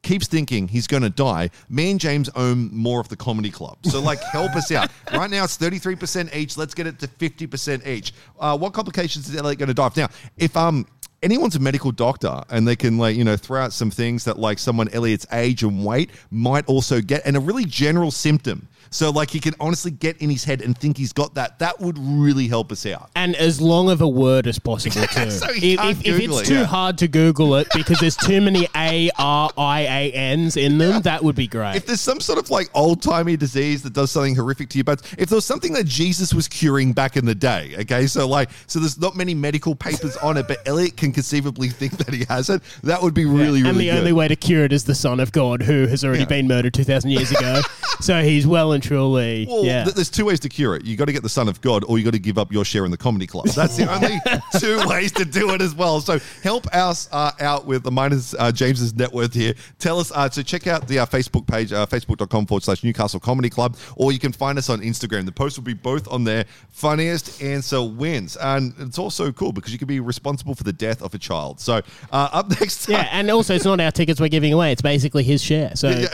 keeps thinking he's going to die, me and James own more of the comedy club. So, like, help us out. (laughs) Right now, it's 33% each. Let's get it to 50% each. Uh, what complications is Elliot going to die of? Now, if, um, Anyone's a medical doctor and they can like, you know, throw out some things that like someone Elliot's age and weight might also get and a really general symptom. So like he can honestly get in his head and think he's got that. That would really help us out. and as long of a word as possible (laughs) too. So if, if, if it's it, too yeah. hard to Google it because there's too many A R I A N's in them, that would be great. if there's some sort of like old timey disease that does something horrific to you, but if there was something that Jesus was curing back in the day, okay, so like, so there's not many medical papers on it, but Elliot can conceivably think that he has it. That would be really, really and really the good. only way to cure it is the Son of God, who has already Yeah. been murdered two thousand years ago. (laughs) so he's well well and truly. Well, yeah. th- there's two ways to cure it. You got to get the Son of God, or you got to give up your share in the comedy club. That's the only (laughs) two ways to do it as well. So help us uh, out with the minus uh, James's net worth here. Tell us. Uh, so check out the uh, Facebook page, uh, facebook.com forward slash Newcastle Comedy Club, or you can find us on Instagram. The post will be both on there. Funniest answer wins, and it's also cool because you can be responsible for the death of a child. So uh, up next, yeah, and also it's not our tickets we're giving away; it's basically his share. So,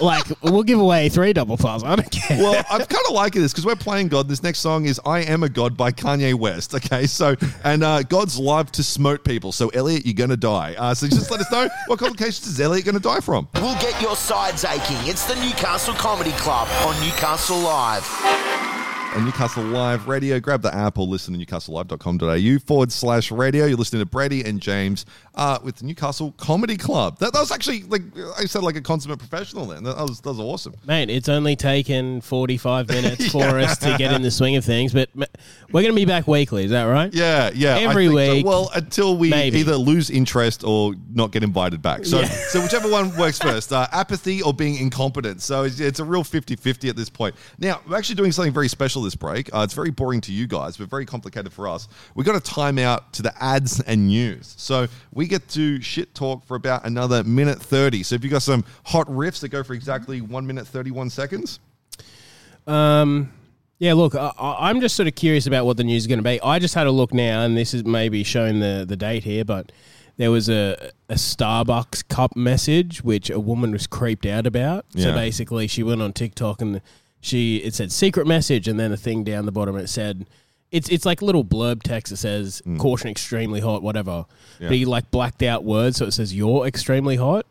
like, we'll give away three double files. I don't care. (laughs) well, I'm kind of liking this because we're playing God. This next song is "I Am a God" by Kanye West. Okay, so and uh, God's live to smote people. So Elliot, you're gonna die. Uh, so just let us know what complications is Elliot gonna die from. We'll get your sides aching. It's the Newcastle Comedy Club on Newcastle Live. On Newcastle Live Radio. Grab the app or listen to newcastlelive.com.au forward slash radio. You're listening to Brady and James uh, with the Newcastle Comedy Club. That, that was actually, like I said, like a consummate professional then. That was, that was awesome. Mate, it's only taken 45 minutes (laughs) for us to get in the swing of things, but we're going to be back weekly. Is that right? Yeah, yeah. Every think so. week. Well, until we Maybe. either lose interest or not get invited back. So, Yeah. so whichever one works first, uh, apathy or being incompetent. So it's, it's a real 50-50 at this point. Now, we're actually doing something very special this break. Uh, it's very boring to you guys, but very complicated for us. We got a time out to the ads and news. So we get to shit talk for about another minute 30. So if you got some hot riffs that go for exactly 1 minute 31 seconds. Um, yeah, look, I, I'm just sort of curious about what the news is going to be. I just had a look now, and this is maybe showing the, the date here, but there was a, a Starbucks cup message which a woman was creeped out about. So basically, she went on TikTok and she it said secret message, and then a thing down the bottom it said. It's, it's like little blurb text that says mm. caution extremely hot whatever Yeah. but he like blacked out words so it says you're extremely hot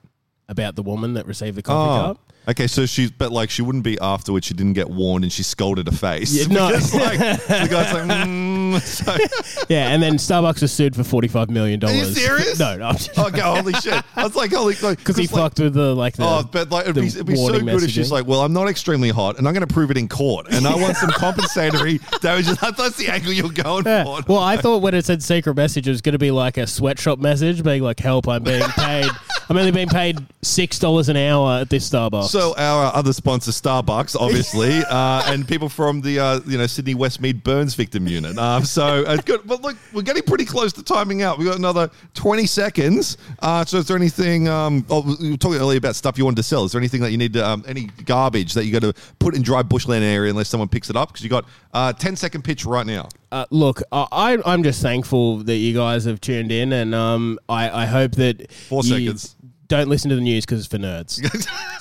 about the woman that received the coffee oh. cup Okay, so she's but like she wouldn't be afterwards. She didn't get warned, and she scolded her face. Yeah, no. (laughs) Because, like, (laughs) the guy's like, mm, (laughs) so, Yeah, and then Starbucks was sued for forty five million dollars. Are you serious? No, no, oh, God, holy shit! I was like, holy, like, because he like, fucked with the like the. Oh, but like it'd be, it'd be so good if she's like, "Well, I'm not extremely hot, and I'm going to prove it in court, and I want some compensatory damages." I thought that's the angle you're going Yeah. for. Well, I thought when it said secret message, it was going to be like a sweatshop message, being like, "Help! I'm being paid. I'm only being paid six dollars an hour at this Starbucks." So our other sponsor, Starbucks, (laughs) obviously, uh, and people from the uh, you know Sydney Westmead Burns victim unit. Um, so uh, good, but look, we're getting pretty close to timing out. We've got another twenty seconds. Uh, so is there anything? Um, oh, we were talking earlier about stuff you wanted to sell. Is there anything that you need? To, um, any garbage that you got to put in dry bushland area unless someone picks it up? Because you got uh, 10 second pitch right now. Uh, look, I, I- I'm just thankful that you guys have tuned in, and um, I, I hope that Four you seconds. Don't listen to the news because it's for nerds.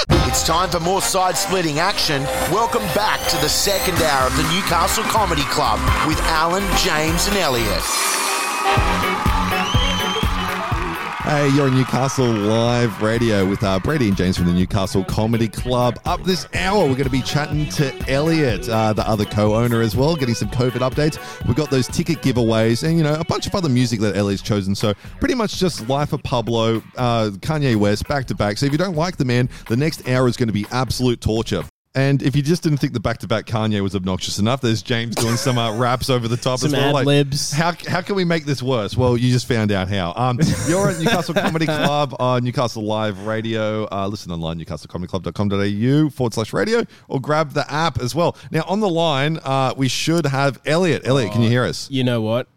(laughs) It's time for more side splitting action. Welcome back to the second hour of the Newcastle Comedy Club with Alan, James, and Elliot. Hey, you're on Newcastle Live Radio with uh, Brady and James from the Newcastle Comedy Club. Up this hour, we're going to be chatting to Elliot, uh, the other co-owner as well, getting some COVID updates. We've got those ticket giveaways and, you know, a bunch of other music that Elliot's chosen. So pretty much just Life of Pablo, uh, Kanye West, back to back. So if you don't like the man, the next hour is going to be absolute torture. And if you just didn't think the back-to-back Kanye was obnoxious enough, there's James doing some uh, raps over the top Some as well. ad-libs. How, how can we make this worse? Well, you just found out how. Um, you're at Newcastle Comedy (laughs) Club on Newcastle Live Radio. Uh, listen online, newcastlecomedyclub.com.au forward slash radio, or grab the app as well. Now, on the line, uh, we should have Elliot. Elliot, can you hear us? you know what?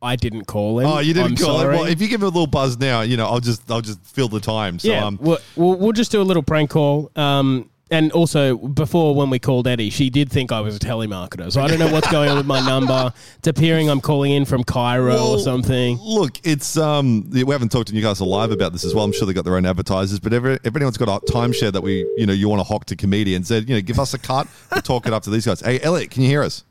I didn't call him. Oh, you didn't I'm call sorry. it. Well, if you give it a little buzz now, you know, I'll just I'll just fill the time. So yeah, um, we'll, we'll, we'll just do a little prank call. Um, and also, before when we called Eddy, she did think I was a telemarketer. So I don't know what's going on with my number. It's appearing I'm calling in from Cairo Well, or something. Look, it's um, we haven't talked to Newcastle Live about this as well. I'm sure they got their own advertisers, but if, if anyone's got a timeshare that we, you know, you want to hock to comedians, then you know, give us a cut. We'll talk it up to these guys. Hey, Elliot, can you hear us?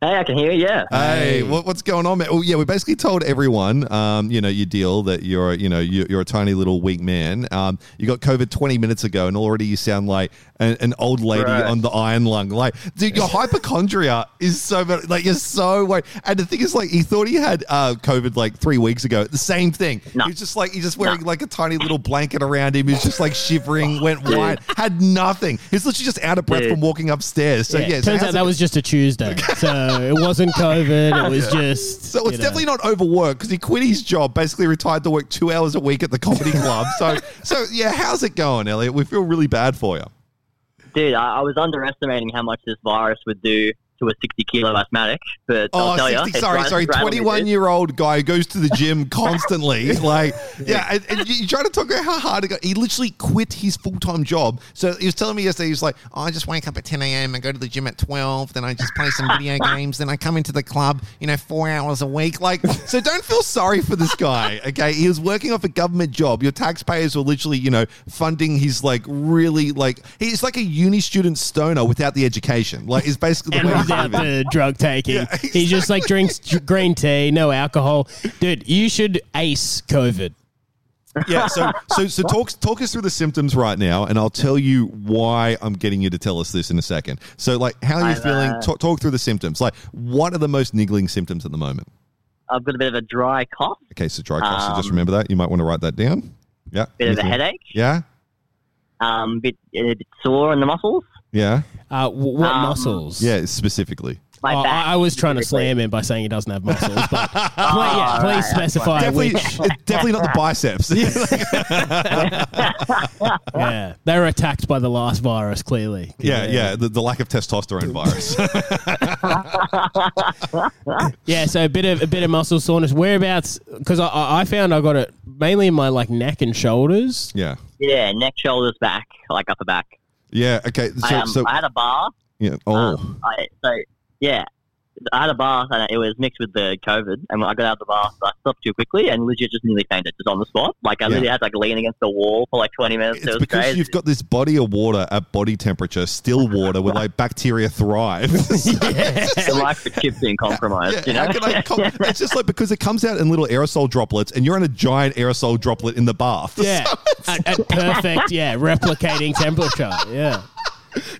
Hey, I can hear you. Yeah. Hey, what, what's going on, man? Oh, yeah, we basically told everyone, um, you know, your deal that you're, you know, you're, you're a tiny little weak man. Um, you got COVID 20 minutes ago, and already you sound like an, an old lady Right. on the iron lung. Like, dude, your (laughs) hypochondria is so bad. Like, you're so worried. And the thing is, like, he thought he had uh, COVID like three weeks ago. The same thing. No. He was just like, he's just wearing like a tiny little blanket around him. He's just like shivering, (laughs) went white, had nothing. He's literally just out of breath Dude. from walking upstairs. So, yeah, yeah, turns how's out it that was just a Tuesday. (laughs) so it wasn't COVID. It was just. So you it's know. definitely not overwork because he quit his job, basically retired to work two hours a week at the comedy club. So, (laughs) so yeah, how's it going, Elliot? We feel really bad for you. Dude, I, I was underestimating how much this virus would do to a 60 kilo asthmatic, but Oh, I'll tell 60, you, sorry, sorry, it's right on me, dude. 21 year old guy who goes to the gym (laughs) constantly. like, yeah, and, and you, try to talk about how hard it got. He literally quit his full time job. So he was telling me yesterday, he was like, oh, I just wake up at 10 a.m. and go to the gym at 12. Then I just play some video (laughs) games. Then I come into the club, you know, four hours a week. Like, so don't feel sorry for this guy, (laughs) okay? He was working off a government job. Your taxpayers were literally, you know, funding his, like, really, like, he's like a uni student stoner without the education. Like, is basically the way he's without the drug taking. Yeah, He just like drinks green tea, no alcohol. Dude, you should ace COVID. yeah. So, so, so (laughs) talk talk us through the symptoms right now, and I'll tell you why I'm getting you to tell us this in a second. So, like, how are you I'm, feeling? uh, Talk, talk through the symptoms. Like, what are the most niggling symptoms at the moment? I've got a bit of a dry cough, Okay, so dry cough. so just Um, remember that. You might want to write that down. Yeah. bit of a headache, Yeah. um, bit, a bit sore in the muscles. Yeah. Uh, w- what Um, muscles? Yeah. Specifically. My Oh, back. I, I was trying to slam him by saying he doesn't have muscles, but (laughs) please, yeah, please right, specify Definitely, which. (laughs) definitely not the biceps. Yeah, (laughs) they were attacked by the last virus. Clearly, yeah, yeah. The, the lack of testosterone virus. Yeah, so a bit of a bit of muscle soreness. Whereabouts? Because I- I, I found I got it mainly in my like neck and shoulders. yeah. Yeah, neck, shoulders, back, like upper back. Yeah. Okay. So, I, um, so I had a bar. yeah. Oh. Um, I, so yeah, I had a bath and it was mixed with the COVID. And when I got out of the bath, I stopped too quickly and legit just nearly fainted just on the spot. Like I Yeah. literally had to like lean against the wall for like twenty minutes. It's it was because crazy. you've got this body of water at body temperature, still water, where like bacteria thrive. the microchip's been compromised. you know, how can I (laughs) com- it's just like because it comes out in little aerosol droplets, and you're in a giant aerosol droplet in the bath. (laughs) Yeah, at, at perfect. Yeah, replicating temperature. Yeah.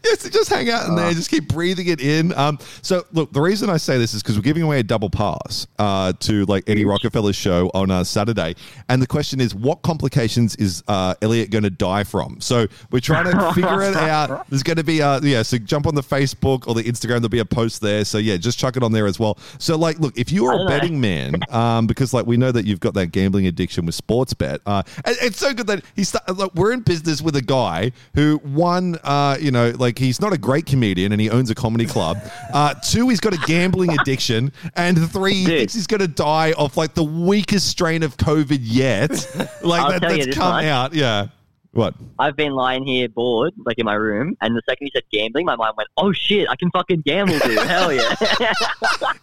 Yes, to just hang out in there, just keep breathing it in. Um, so look, the reason I say this is because we're giving away a double pass uh, to like Eddy Rockefeller's show on uh, Saturday, and the question is, what complications is uh, Elliot going to die from? So we're trying to (laughs) figure it out. There's going to be uh, yeah, so jump on the Facebook or the Instagram. There'll be a post there. So yeah, just chuck it on there as well. So like, look, if you're a don't know. betting man, um, because like we know that you've got that gambling addiction with sports bet. Uh, and it's so good that he's like we're in business with a guy who won, uh, you know, like he's not a great comedian and he owns a comedy club. Uh, two, he's got a gambling addiction, and three, he Dude. thinks he's going to die of like the weakest strain of COVID yet, (laughs) like that, that's come much. out. Yeah. What? I've been lying here bored, like in my room, and the second you said gambling, my mind went, "Oh shit, I can fucking gamble, dude! Hell yeah, (laughs)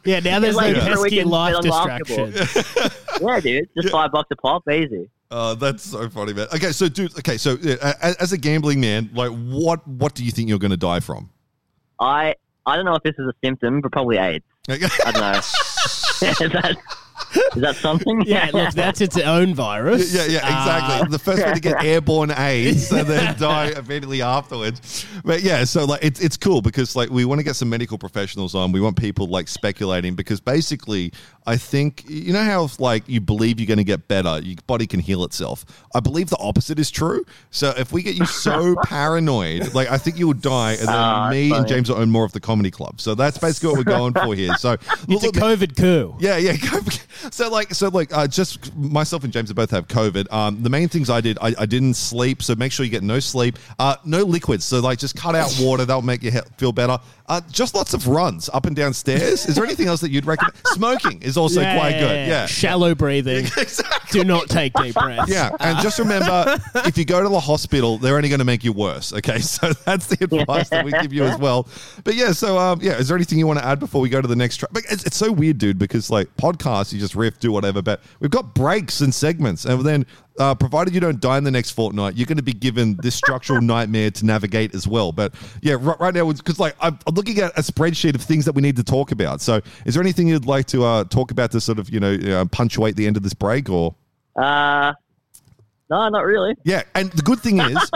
Yeah, now there's like no for a pesky weekend life bet on basketball. distraction. (laughs) yeah, dude! Just five bucks a pop, easy." Oh, that's so funny, man. Okay, so dude, okay, so uh, as, as a gambling man, like, what what do you think you're going to die from? I I don't know if this is a symptom, but probably AIDS. (laughs) I don't know. (laughs) (laughs) is that is that something? (laughs) Yeah, look, that's its own virus. Yeah, yeah, exactly. Uh, the first way to get (laughs) airborne AIDS and then (laughs) die immediately afterwards. But yeah, so like it's it's cool because like we want to get some medical professionals on. We want people like speculating because basically I think you know how if, like you believe you're going to get better, your body can heal itself. I believe the opposite is true. So if we get you so paranoid, like I think you will die, and then Ah, me and. James will own more of the comedy club. So that's basically what we're going for here. So it's a look, COVID coup. yeah, yeah. So like, so like, uh, just myself and James both have COVID. Um, the main things I did, I, I didn't sleep. So make sure you get no sleep, uh, no liquids. So like, just cut out (laughs) water. That'll make you he- feel better. Uh, just lots of runs up and down stairs. Is there anything else that you'd recommend? (laughs) Smoking is also Yeah, quite yeah, good. yeah. Yeah. Shallow breathing. (laughs) Exactly. Do not take deep breaths. Yeah, and just remember, if you go to the hospital, they're only going to make you worse. Okay, so that's the advice that we give you as well. But yeah, so um, yeah, is there anything you want to add before we go to the next track? It's, it's so weird, dude, because like podcasts, you just riff, do whatever, but we've got breaks and segments, and then. Uh, provided you don't die in the next fortnight, you're going to be given this structural (laughs) nightmare to navigate as well. But yeah, right, right now, because like I'm, I'm looking at a spreadsheet of things that we need to talk about. So, is there anything you'd like to uh, talk about to sort of you know uh, punctuate the end of this break, or? Uh, no, not really. Yeah, and the good thing is, (laughs)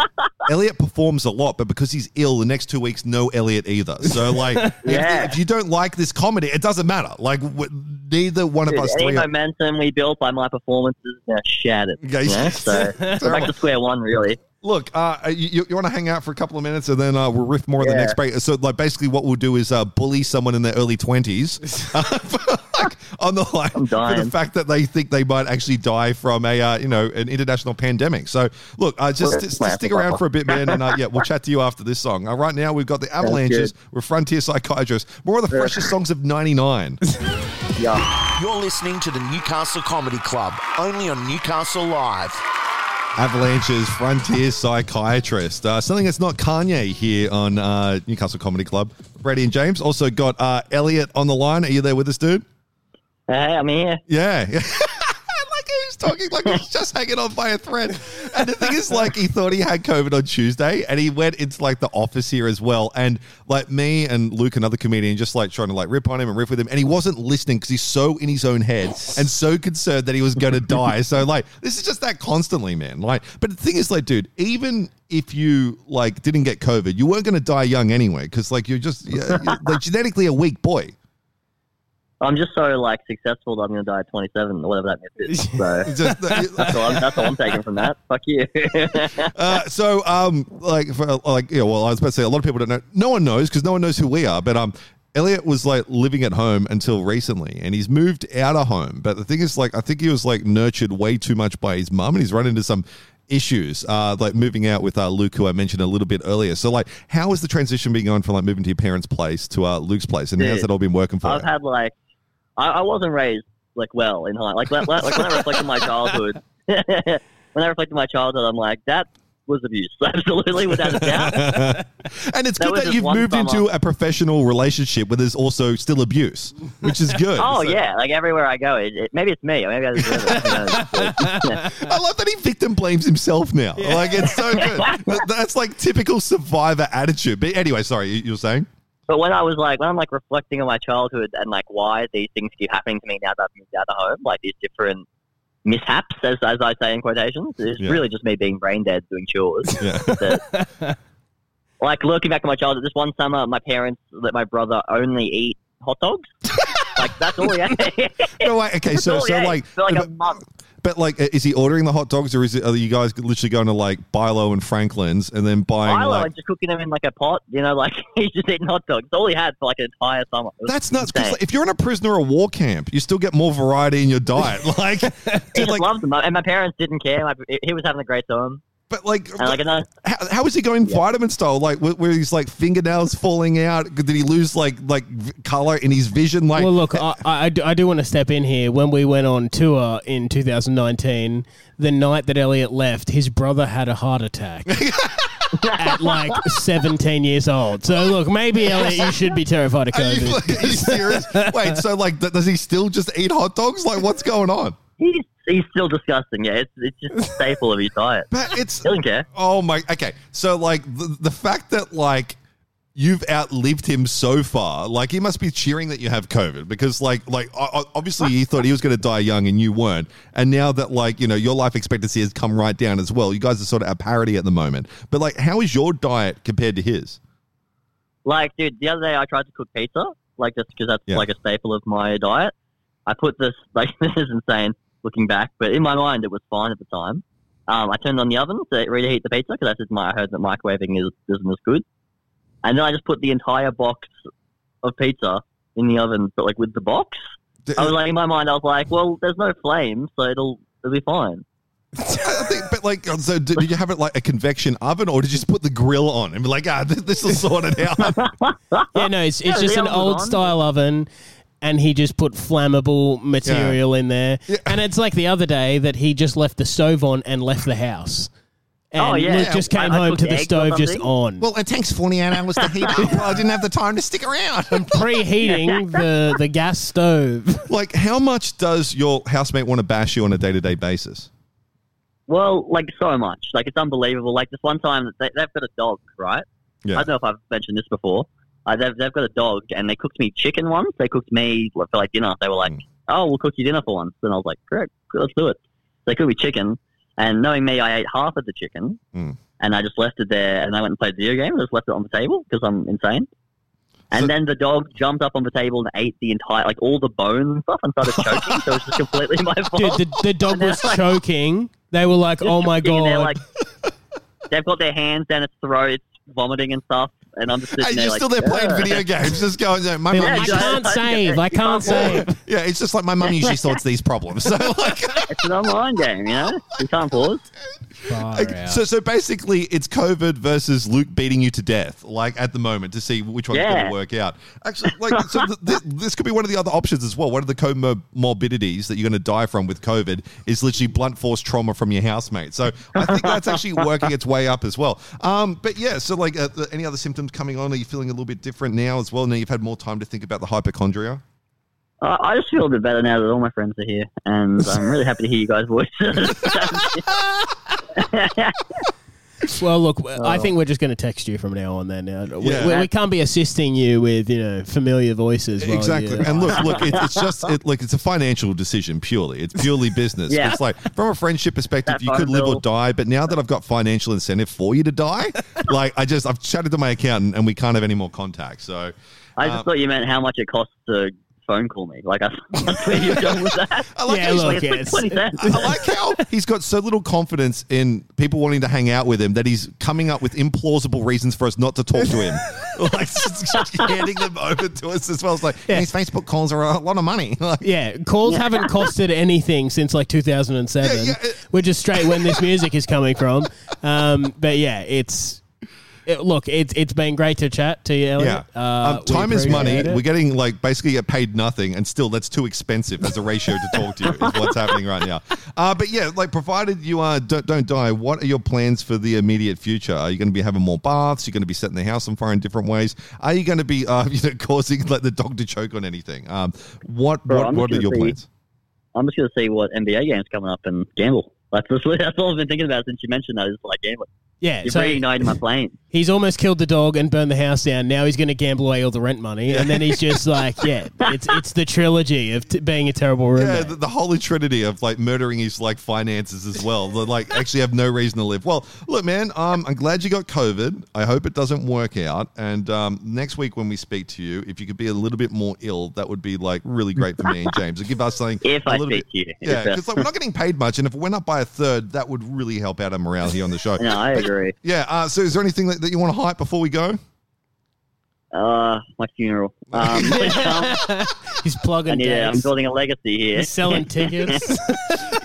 Elliot performs a lot, but because he's ill, the next two weeks, no Elliot either. So, like, Yeah. if, if you don't like this comedy, it doesn't matter. Like, w- neither one of us any. Are, momentum we built by my performances is now shattered. Yeah, (laughs) yeah. So back to square one, really. Look, uh, you, you want to hang out for a couple of minutes, and then uh, we'll riff more in the next break. So, like, basically, what we'll do is uh, bully someone in their early twenties. (laughs) (laughs) like on the line for the fact that they think they might actually die from a uh, you know an international pandemic. So look, uh, just, Well, just stick around for a bit, man, and uh, yeah, we'll chat to you after this song. Uh, right now, we've got the Avalanches with Frontier Psychiatrist, more of the freshest songs of '99. (laughs) Yeah. You're listening to the Newcastle Comedy Club, only on Newcastle Live. Avalanche's Frontier Psychiatrist. Uh, something that's not Kanye here on uh, Newcastle Comedy Club. Brady and James also got uh, Elliot on the line. Are you there with us, dude? Hey, I'm here. Yeah. (laughs) talking like he's just hanging on by a thread. And the thing is, like, he thought he had COVID on Tuesday and he went into like the office here as well. And like me and Luke, another comedian, just like trying to like rip on him and riff with him. And he wasn't listening because he's so in his own head and so concerned that he was going to die. So, like, this is just that constantly, man. Like, but the thing is, like, dude, even if you like didn't get COVID, you weren't going to die young anyway because like you're just you're, you're, like genetically a weak boy. I'm just so like successful that I'm going to die at 27 or whatever that myth is. (laughs) So just- that's all, I'm, that's all I'm taking from that. Fuck you. (laughs) Uh, so, um, like, for, like, yeah. Well, I was about to say a lot of people don't know. No one knows because no one knows who we are. But um, Elliot was like living at home until recently, and he's moved out of home. But the thing is, like, I think he was like nurtured way too much by his mum, and he's run into some issues, uh, like moving out with uh, Luke, who I mentioned a little bit earlier. So, like, how has the transition been going from like moving to your parents' place to uh, Luke's place, and how's Dude, that all been working for I've you? had like, I, I wasn't raised like well in high. Like, like, like when I reflect on my childhood, (laughs) when I reflect on my childhood, I'm like, that was abuse. (laughs) Absolutely, without a doubt. (laughs) and it's That good that you've moved summer. into a professional relationship where there's also still abuse, which is good. Oh So- yeah, like everywhere I go, it, it, maybe it's me. Maybe I deserve it. Who knows? But- I love that he victim blames himself now. Like it's so good. That's like typical survivor attitude. But anyway, sorry, you, you were saying? But when I was like, when I'm like reflecting on my childhood and like why these things keep happening to me now that I've moved out of home, like these different mishaps, as, as I say in quotations, it's Yeah. really just me being brain dead doing chores. (laughs) Yeah. (laughs) Like looking back at my childhood, this one summer, my parents let my brother only eat hot dogs. (laughs) like that's all he ate. No, wait, okay, so so like, for like uh, a month. But, like, uh, is he ordering the hot dogs, or is it are you guys literally going to like Bi-Lo and Franklin's and then buying Milo like? and just cooking them in like a pot, you know, like (laughs) he's just eating hot dogs. That's all he had for like an entire summer. That's nuts. Because like, if you're in a prisoner of war camp, you still get more variety in your diet. (laughs) Like, (laughs) he dude, just like, loves them, and my parents didn't care. My, he was having a great time, but like, like how, how is he going vitamin style? Like, where, where he's like fingernails falling out? Did he lose like like color in his vision? Like, well, look, eh, I, I, do, I do want to step in here. When we went on tour in 2019, the night that Elliot left, his brother had a heart attack (laughs) at like 17 years old. So, look, maybe Elliot, you should be terrified of Are you, COVID. are you serious? Wait, so like, th- does he still just eat hot dogs? Like, what's going on? He's he's still disgusting. Yeah, it's it's just a (laughs) staple of his diet. But it's He doesn't care. oh my. Okay, so like the, the fact that like you've outlived him so far, like he must be cheering that you have COVID because like like obviously he thought he was going to die young and you weren't, and now that like you know your life expectancy has come right down as well. You guys are sort of at parity at the moment. But like, how is your diet compared to his? Like, dude, the other day I tried to cook pizza, like just because that's Yeah. like a staple of my diet. I put this (laughs) like this is insane looking back, but in my mind it was fine at the time. Um, I turned on the oven to reheat the pizza because I said my I heard that microwaving is isn't as good, and then I just put the entire box of pizza in the oven, but like with the box. I was like in my mind, I was like, well, there's no flame, so it'll it'll be fine. (laughs) I think, but like, so did, did you have it like a convection oven, or did you just put the grill on and be like, ah, (laughs) this, this will sort it out? (laughs) Yeah, no, it's, it's Yeah, just an old on. style oven. And he just put flammable material in there. Yeah. And it's like the other day that he just left the stove on and left the house. Oh, and Oh, yeah. Luke just came I home cooked to the eggs or stove just something. on. well, it takes forty eight hours to heat up. I didn't have the time to stick around. preheating (laughs) the, the gas stove. (laughs) like, how much does your housemate want to bash you on a day to day basis? Well, like so much, like it's unbelievable. Like this one time, they, they've got a dog, right? Yeah. I don't know if I've mentioned this before. Uh, they've, they've got a dog, and they cooked me chicken once. They cooked me for like dinner. They were like, Mm. "Oh, we'll cook you dinner for once." And I was like, "Great, let's do it." They cooked me chicken, and knowing me, I ate half of the chicken, Mm. and I just left it there. And I went and played video game. and just left it on the table because I'm insane. And So- then the dog jumped up on the table and ate the entire, like all the bones and stuff, and started (laughs) choking. so it was just completely my fault. Dude, the, the dog was like- choking. They were like, oh my God. They're like, they've got their hands down its throat, vomiting and stuff. And I'm just sitting And there you're like, still there playing video games, just going, "Yeah, my Be mum like, I usually- can't I- I- save. I can't can't save. yeah, it's just like my mum usually sorts these problems. So (laughs) like, It's an online game, you know. You can't pause. Far out. so so basically, it's COVID versus Luke beating you to death, like at the moment, to see which one's going Yeah. to work out. Actually, like, so th- (laughs) th- this could be one of the other options as well. One of the comorbidities that you're going to die from with COVID is literally blunt force trauma from your housemate. So I think that's actually working its way up as well. Um, but yeah, so like, uh, th- any other symptoms coming on? Are you feeling a little bit different now as well? Now you've had more time to think about the hypochondria. I I just feel a bit better now that all my friends are here, and I'm really happy to hear you guys' voices. (laughs) (laughs) Well, look, I think we're just going to text you from now on. Then uh, we, Yeah. we, we can't be assisting you with you know familiar voices. while exactly. you- And look, look, it, it's just it, like it's a financial decision purely. It's purely (laughs) business. Yeah. It's like from a friendship perspective, That you could phone live or bill. die. But now that I've got financial incentive for you to die, (laughs) like I just I've chatted to my accountant and we can't have any more contact. So I just Um, thought you meant how much it costs to phone call me. Like, I, that's where you're going with that. I like Yeah, how look, Like, it's like it's- I like (laughs) how he's got so little confidence in people wanting to hang out with him that he's coming up with implausible reasons for us not to talk to him. (laughs) (laughs) like just handing them over to us as well. It's like Yeah. these Facebook calls are a lot of money. Like, Yeah, calls haven't costed anything since like 2007, Yeah, yeah, it- which is straight when this music is coming from. Um, but yeah, it's it, look, it's it's been great to chat to you, Elliot. Yeah. Uh, um, time is money. it. We're getting like basically get paid nothing, and still that's too expensive as a ratio to talk to you. Is what's happening right now. Uh, but yeah, like provided you uh, don't, don't die, what are your plans for the immediate future? Are you going to be having more baths? You're going to be setting the house on fire in different ways? Are you going to be uh, (laughs) you know causing like the dog to choke on anything? Um, what Bro, what I'm what are your see- plans? I'm just going to see what NBA games coming up and gamble. That's, just, that's all (laughs) I've been thinking about since you mentioned that. Is like gambling. Yeah, You're so reigniting my plane. he's almost killed the dog and burned the house down. Now he's going to gamble away all the rent money, and then he's just (laughs) like, yeah, it's it's the trilogy of t- being a terrible Yeah, roommate. the, the holy trinity of like murdering his like finances as well. That, like actually have no reason to live. Well, look, man, um, I'm glad you got COVID. I hope it doesn't work out. And um, next week when we speak to you, if you could be a little bit more ill, that would be like really great for me and James. It'd give us something. (laughs) If a I little speak bit, to you. Yeah, because like we're not getting paid much, and if it went up by a third, that would really help out our morale here on the show. No, I agree. Yeah. Uh, so, is there anything that, that you want to hype before we go? Uh, my funeral. Um, (laughs) he's plugging and yeah, I'm building a legacy here. He's selling tickets. (laughs)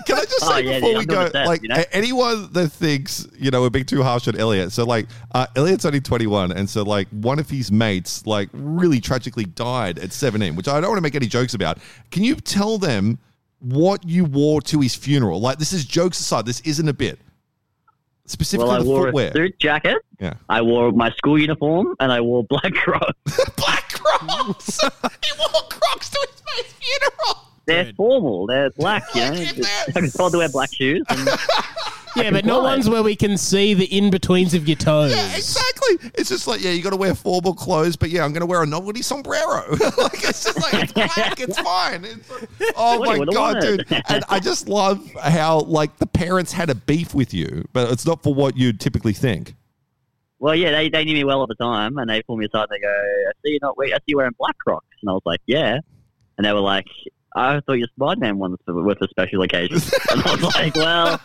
Can I just Oh, say yeah, before yeah, we I'm go, doing like you know? anyone that thinks you know we're being too harsh on Elliot, so like uh, Elliot's only 21, and so like one of his mates like really tragically died at 17, which I don't want to make any jokes about. Can you tell them what you wore to his funeral? Like this is jokes aside, this isn't a bit. Specifically Well, I the wore footwear. a suit jacket. Yeah. I wore my school uniform, and I wore black (laughs) crocs. (laughs) Black Crocs. (laughs) he wore Crocs to his mate's funeral. They're Good. formal. They're black. You know, Like It's- this. I can told to wear black shoes. And yeah, but not ones where we can see the in betweens of your toes. Yeah, exactly. It's just like, yeah, you got to wear formal clothes, but yeah, I'm going to wear a novelty sombrero. (laughs) like, it's just like, it's black, it's fine. It's- oh What do my you wanna God, want? dude. And I just love how, like, the parents had a beef with you, but it's not for what you'd typically think. well, yeah, they, they knew me well at the time, and they pulled me aside. and They go, "I see you're not. I see you wearing black crocs," and I was like, "Yeah," and they were like. I thought your Spider-Man ones were were for special occasions. (laughs) And I was like, well,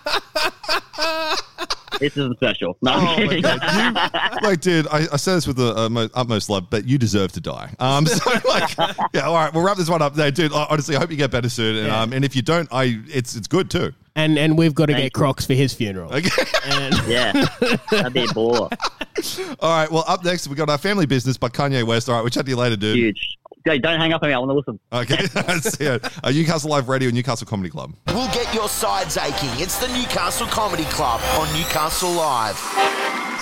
this isn't special. No, I'm Oh, my kidding. God. Like, dude, I, I say this with the uh, utmost love, but you deserve to die. Um, (laughs) so, like, yeah, all right, we'll wrap this one up. No, dude, honestly, I hope you get better soon. And, Yeah. um, and if you don't, I it's it's good too. And and we've got to Thank get you. Crocs for his funeral. Okay. And (laughs) yeah, that'd be a bore. (laughs) All right. Well, up next, we got our family business by Kanye West. All right, we'll chat to you later, dude. Huge. Hey, don't hang up on me. I want to listen. Okay. (laughs) See ya. Uh, Newcastle Live Radio, Newcastle Comedy Club. We'll get your sides aching. It's the Newcastle Comedy Club on Newcastle Live.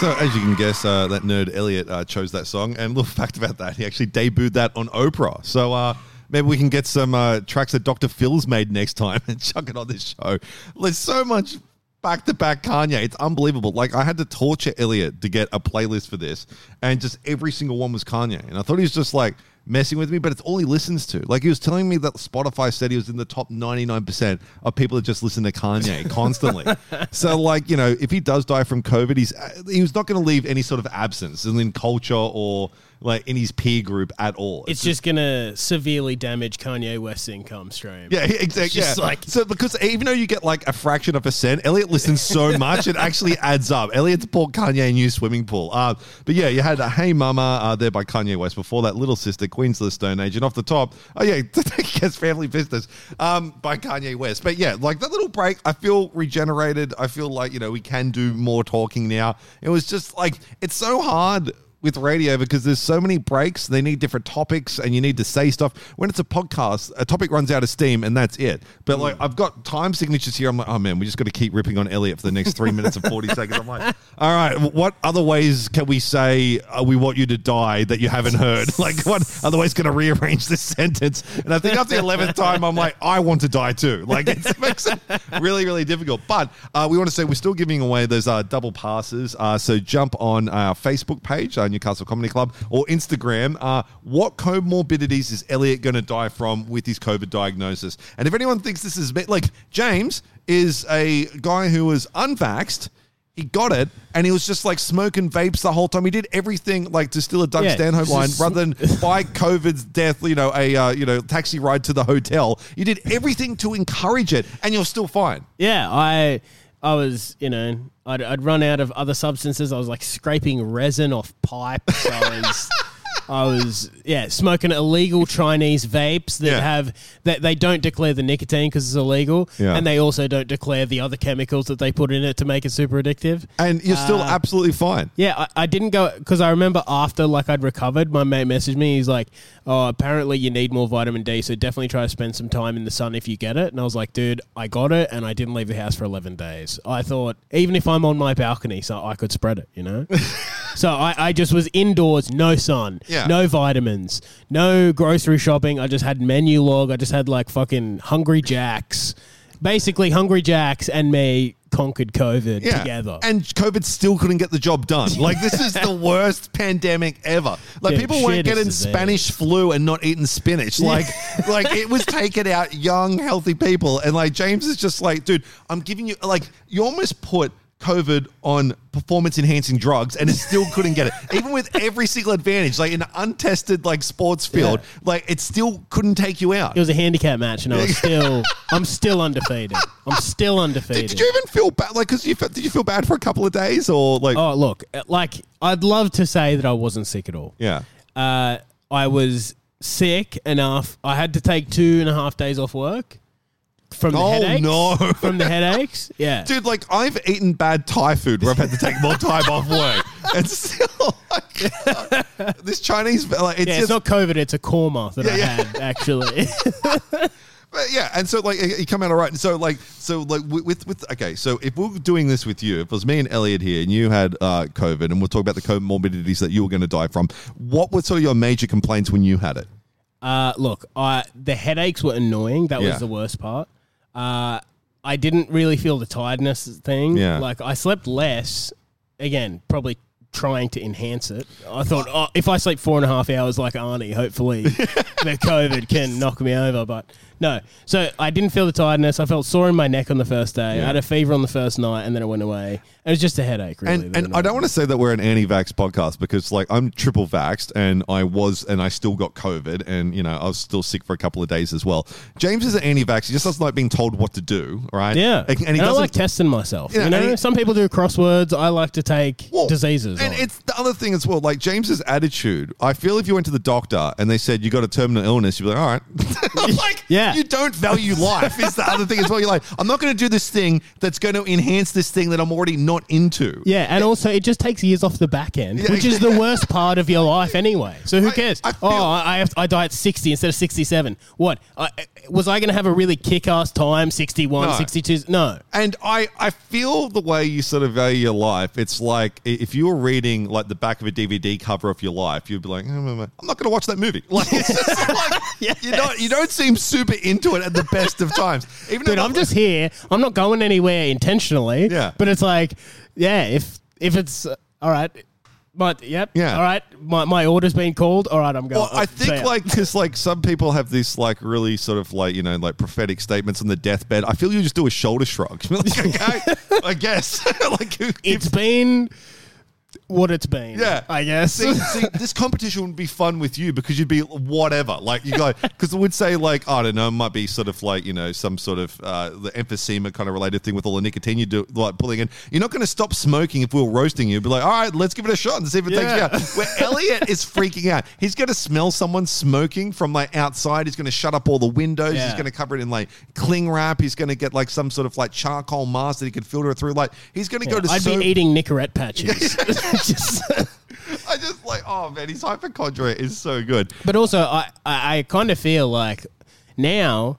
So, as you can guess, uh, that nerd Elliot uh, chose that song. And a little (laughs) fact about that, he actually debuted that on Oprah. So, uh, maybe we can get some uh, tracks that Dr. Phil's made next time (laughs) and chuck it on this show. There's so much back to back Kanye. It's unbelievable. Like, I had to torture Elliot to get a playlist for this, and just every single one was Kanye. And I thought he was just like, messing with me, but it's all he listens to. Like he was telling me that Spotify said he was in the top 99% of people that just listen to Kanye (laughs) constantly. so like, you know, if he does die from COVID, he's he was not going to leave any sort of absence in culture or like in his peer group at all. It's just gonna severely damage Kanye West's income stream. Yeah, exactly. Yeah. like- so because even though you get like a fraction of a cent, Elliot listens so (laughs) much it actually adds up. Elliot's bought Kanye a new swimming pool. Uh, but yeah, you had a Hey Mama uh, there by Kanye West before that. Little Sister, Queens of the Stone Age, and off the top, oh yeah, (laughs) guess Family Business um, by Kanye West. But yeah, like that little break, I feel regenerated. I feel like you know we can do more talking now. It was just like it's so hard with radio because there's so many breaks. They need different topics and you need to say stuff. When it's a podcast, a topic runs out of steam and that's it. But like I've got time signatures here. I'm like, oh man, we just got to keep ripping on Elliot for the next three minutes and 40 (laughs) seconds. I'm like, all right, what other ways can we say uh, we want you to die that you haven't heard? (laughs) Like what other ways can I rearrange this (laughs) sentence? And I think after the 11th time, I'm like, I want to die too. Like it makes it really, really difficult. But uh, we want to say we're still giving away those uh, double passes. Uh, so jump on our Facebook page, uh, Newcastle Comedy Club, or Instagram. Uh, what comorbidities is Elliot going to die from with his COVID diagnosis? And if anyone thinks this is like James is a guy who was unvaxxed. He got it, and he was just like smoking vapes the whole time. He did everything like to steal a Doug Yeah, Stanhope line, (laughs) rather than by COVID's death, you know, a uh, you know taxi ride to the hotel. You did everything to encourage it, and you're still fine. Yeah, I I was, you know, I'd, I'd run out of other substances. I was like scraping resin off pipes. I was, (laughs) I was, yeah, smoking illegal Chinese vapes that Yeah. have that they don't declare the nicotine because it's illegal, Yeah. and they also don't declare the other chemicals that they put in it to make it super addictive. And you're still Uh, absolutely fine. Yeah, I, I didn't go because I remember after like I'd recovered, my mate messaged me. He's like, "Oh, apparently you need more vitamin D, so definitely try to spend some time in the sun if you get it." And I was like, "Dude, I got it, and I didn't leave the house for eleven days. I thought even if I'm on my balcony, so I could spread it, you know." (laughs) so I, I just was indoors, no sun, Yeah. no vitamins, no grocery shopping. I just had Menulog. I just had like fucking Hungry Jacks. Basically, Hungry Jacks and me conquered COVID Yeah. together. And COVID still couldn't get the job done. (laughs) Like this is the worst pandemic ever. Like Dude, people weren't getting. Spanish flu and not eating spinach. Like like it was taking out young, healthy people. And like James is just like, dude, I'm giving you like you almost put COVID on performance enhancing drugs and it still couldn't get it. (laughs) Even with every single advantage, like in an untested like sports field, Yeah. like it still couldn't take you out. It was a handicap match, and I was still, (laughs) I'm still undefeated. I'm still undefeated. did you even feel bad? Like, cause you did you feel bad for a couple of days or like? oh, look, like I'd love to say that I wasn't sick at all. Yeah. Uh, I was sick enough. I had to take two and a half days off work from the Oh, headaches. no. (laughs) from the headaches. Yeah, Dude, like I've eaten bad Thai food where I've had to take more time off work, (laughs) and still, like, this Chinese, like, it's yeah. just, It's not COVID. It's a coma that Yeah, I yeah. had actually. (laughs) but yeah, and so like you come out all right, and so like, so like with, with okay, so if we're doing this with you, if it was me and Elliot here, and you had uh, COVID, and we'll talk about the comorbidities that you were going to die from, what were sort of your major complaints when you had it? Uh, look, I the headaches were annoying. That Yeah. was the worst part. Uh, I didn't really feel the tiredness thing. Yeah. Like I slept less. Again, probably trying to enhance it. I thought, oh, if I sleep four and a half hours like Arnie, hopefully (laughs) the COVID can knock me over. But no. So I didn't feel the tiredness. I felt sore in my neck on the first day. I had a fever on the first night, and then it went away. It was just a headache, really. and and I don't want to say that we're an anti-vax podcast because like I'm triple vaxxed and I was and I still got COVID and you know I was still sick for a couple of days as well. James is an anti-vax. He just doesn't like being told what to do, right? Yeah, and, and he I doesn't. like testing myself. Yeah, you know, and he- some people do crosswords. I like to take Well, diseases. And on. it's the other thing as well. Like James's attitude. I feel if you went to the doctor and they said you got a terminal illness, you'd be like, all right. (laughs) like, Yeah. You don't value life. Is the other thing as well. You're like, I'm not going to do this thing that's going to enhance this thing that I'm already not into. Yeah, and also it just takes years off the back end, Yeah. which is the worst part of your life anyway. So who I- cares? I oh, I I have I die at 60 instead of 67. What? I, was I going to have a really kick-ass time 61, No. 62? No. And I, I feel the way you sort of value your life. It's like if you were reading like the back of a DVD cover of your life, you'd be like, "Hmm, I'm not going to watch that movie. (laughs) Like, it's just like (laughs) you don't you don't seem super into it at the best of times. (laughs) Even Dude, I'm just here. I'm not going anywhere intentionally. Yeah. But it's like, yeah, if if it's uh, all right, but yep, Yeah. all right, my, my order's been called. All right, I'm going. Well, I See think ya. like because like some people have this like really sort of like you know like prophetic statements on the deathbed. I feel you just do a shoulder shrug. (laughs) like, okay, (laughs) I guess. like who- it's been what it's been. Yeah. I guess. See, (laughs) see, this competition would be fun with you because you'd be whatever. Like you go, because it would say like I don't know, it might be sort of like you know some sort of uh, the emphysema kind of related thing with all the nicotine you do like pulling in. You're not going to stop smoking if we are roasting you. Be like, all right, let's give it a shot and see if it takes you Yeah. out. Where Elliot is freaking out. He's going to smell someone smoking from like outside. He's going to shut up all the windows. He's going to cover it in like cling wrap. He's going to get like some sort of like charcoal mask that he can filter it through. Like he's going to go to. I'd so- be eating Nicorette patches. (laughs) (laughs) (laughs) Just- I just like, oh man, his hypochondria is so good. but also, I, I, I kind of feel like now,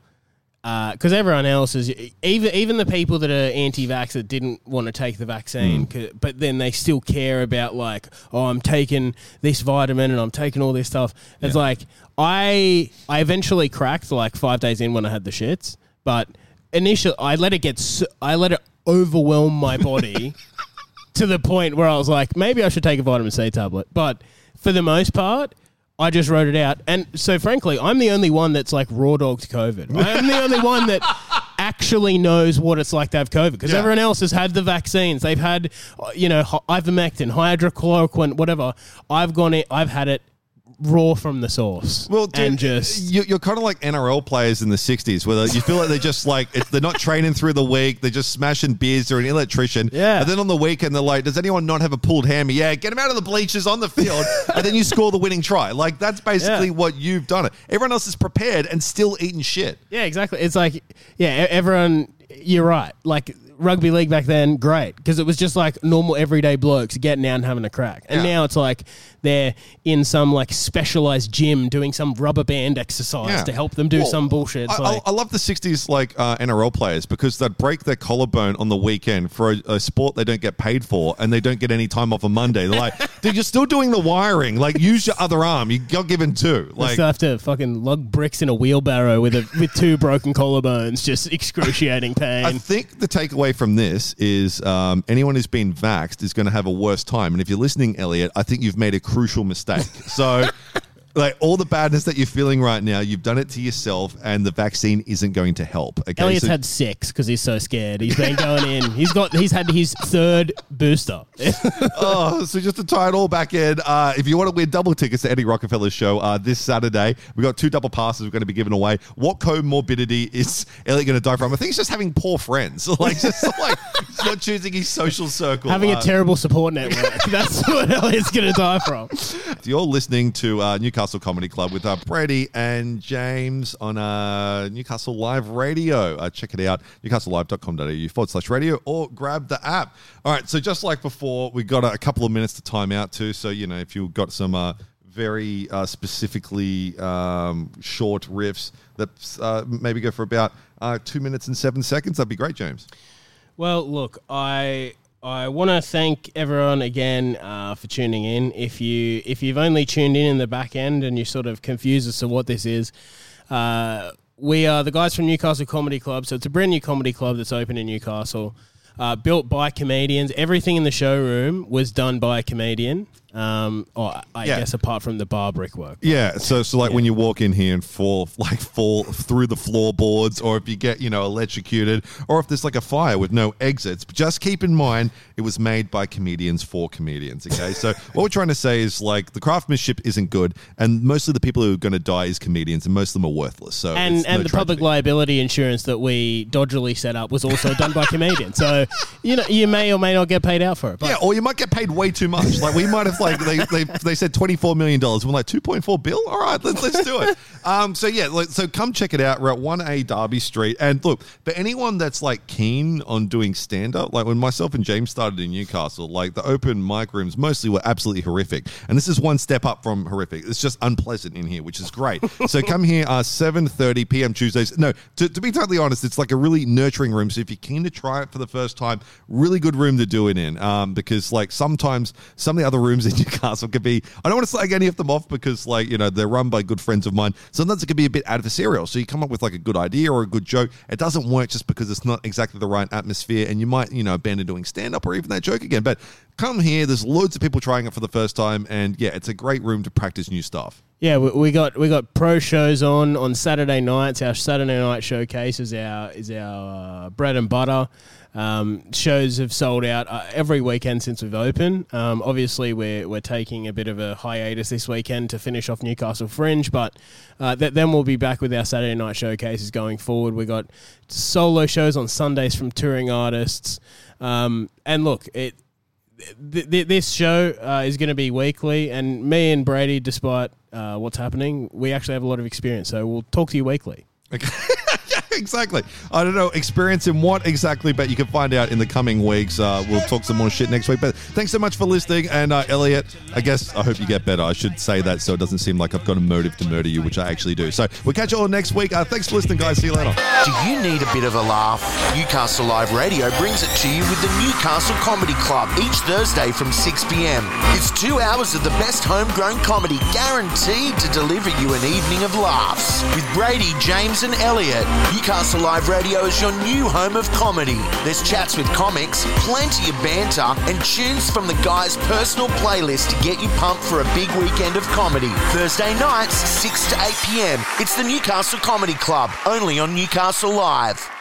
uh, because everyone else is even even the people that are anti-vax that didn't want to take the vaccine, hmm. 'cause- but then they still care about like, oh, I'm taking this vitamin and I'm taking all this stuff. It's like I I eventually cracked like five days in when I had the shits, but initially I let it get so, I let it overwhelm my body. (laughs) to the point where I was like, maybe I should take a vitamin C tablet. But for the most part, I just wrote it out. And so, frankly, I'm the only one that's like raw dogged COVID. (laughs) I'm the only one that actually knows what it's like to have COVID because Yeah. everyone else has had the vaccines. They've had, uh, you know, ivermectin, hydrochloroquine, whatever. I've gone it, I've had it raw from the source. Well, dude, and just. you, you're kind of like NRL players in the '60s, where you feel like they're just like they're not training through the week. They're just smashing beers. They're an electrician. Yeah. And then on the weekend, they're like, "Does anyone not have a pulled hammy? Yeah, get him out of the bleachers on the field." (laughs) and then you score the winning try. Like that's basically Yeah. what you've done. It. Everyone else is prepared and still eating shit. Yeah, exactly. It's like, yeah, everyone, you're right. Like, rugby league back then, great. Because it was just like normal everyday blokes getting out and having a crack. And Yeah. now it's like they're in some like specialized gym doing some rubber band exercise Yeah. to help them do Well, some bullshit. It's I, like, I, I love the '60s like uh, NRL players because they'd break their collarbone on the weekend for a, a sport they don't get paid for, and they don't get any time off on Monday. They're like, (laughs) "Dude, you're still doing the wiring. Like, use your other arm. You got given two. they Like, still have to fucking lug bricks in a wheelbarrow with a with two broken collarbones, just excruciating (laughs) pain. I think the takeaway from this is um, anyone who's been vaxxed is going to have a worse time. And if you're listening, Elliot, I think you've made a crucial mistake. So, like all the badness that you're feeling right now, you've done it to yourself, and the vaccine isn't going to help. Okay, Elliot's So- had six because he's so scared. He's been going in. He's got. He's had his third booster. (laughs) oh, so just to tie it all back in, uh, if you want to win double tickets to Eddy Rockefeller's show uh, this Saturday, we've got two double passes we're going to be giving away. What comorbidity is Elliot going to die from? I think he's just having poor friends. (laughs) Like, just like he's not choosing his social circle. Having Uh, a terrible support network. (laughs) That's what Elliot's going to die from. You're listening to uh, Newcastle Comedy Club with uh, Brady and James on uh, Newcastle Live Radio. Uh, check it out, newcastlelive.com.au forward slash radio, or grab the app. All right, so just like before, we got a, a couple of minutes to time out too. So, you know, if you've got some uh, very uh, specifically um, short riffs that uh, maybe go for about uh, two minutes and seven seconds, that'd be great, James. Well, look, I I want to thank everyone again uh, for tuning in. If you if you've only tuned in in the back end and you're sort of confused as to what this is, uh, we are the guys from Newcastle Comedy Club. So it's a brand new comedy club that's open in Newcastle, uh, built by comedians. Everything in the showroom was done by a comedian. Um, or I Yeah. guess apart from the bar brickwork. Yeah, so so like when you walk in here and fall (laughs) like fall through the floorboards, or if you get you know electrocuted, or if there's like a fire with no exits. But just keep in mind it was made by comedians for comedians. Okay, so (laughs) what we're trying to say is like the craftsmanship isn't good, and most of the people who are going to die is comedians, and most of them are worthless. So and and no the public liability insurance that we dodgily set up was also done by (laughs) comedians. So you know you may or may not get paid out for it. But Yeah, or you might get paid way too much. Like we might have (laughs) like they they, they said twenty four million dollars. We're like two point four bill. All right, let's let's do it. (laughs) Um, so yeah, like, so come check it out. We're at one A Derby Street, and look, for anyone that's like keen on doing stand up, like when myself and James started in Newcastle, like the open mic rooms mostly were absolutely horrific, and this is one step up from horrific. It's just unpleasant in here, which is great. so (laughs) come here, uh, seven thirty p.m. Tuesdays. No, to, to be totally honest, it's like a really nurturing room. So if you're keen to try it for the first time, really good room to do it in. Um, because like sometimes some of the other rooms in (laughs) Newcastle could be. I don't want to slag any of them off because like you know they're run by good friends of mine. Sometimes it can be a bit adversarial. So you come up with like a good idea or a good joke. It doesn't work just because it's not exactly the right atmosphere, and you might you know abandon doing stand up or even that joke again. But come here. There's loads of people trying it for the first time, and yeah, it's a great room to practice new stuff. Yeah, we, got we got pro shows on on Saturday nights. Our Saturday night showcase is our is our uh, bread and butter. Um, shows have sold out uh, every weekend since we've opened. Um, obviously, we're we're taking a bit of a hiatus this weekend to finish off Newcastle Fringe, but uh, th- then we'll be back with our Saturday night showcases going forward. We've got solo shows on Sundays from touring artists, um, and look, it th- th- this show uh, is going to be weekly, and me and Brady, despite uh, what's happening, we actually have a lot of experience. So we'll talk to you weekly. (laughs) (laughs) exactly. I don't know experience in what exactly, but you can find out in the coming weeks. Uh, we'll talk some more shit next week. But thanks so much for listening. And uh, Elliot, I guess I hope you get better. I should say that so it doesn't seem like I've got a motive to murder you, which I actually do. So we'll catch you all next week. Uh, thanks for listening, guys. See you later. Do you need a bit of a laugh? Newcastle Live Radio brings it to you with the Newcastle Comedy Club each Thursday from 6 p.m. It's two hours of the best homegrown comedy guaranteed to deliver you an evening of laughs. With Brady, James, and Elliot, Newcastle Live Radio is your new home of comedy. There's chats with comics, plenty of banter, and tunes from the guys' personal playlist to get you pumped for a big weekend of comedy. Thursday nights, 6 to 8 p.m. It's the Newcastle Comedy Club, only on Newcastle Live.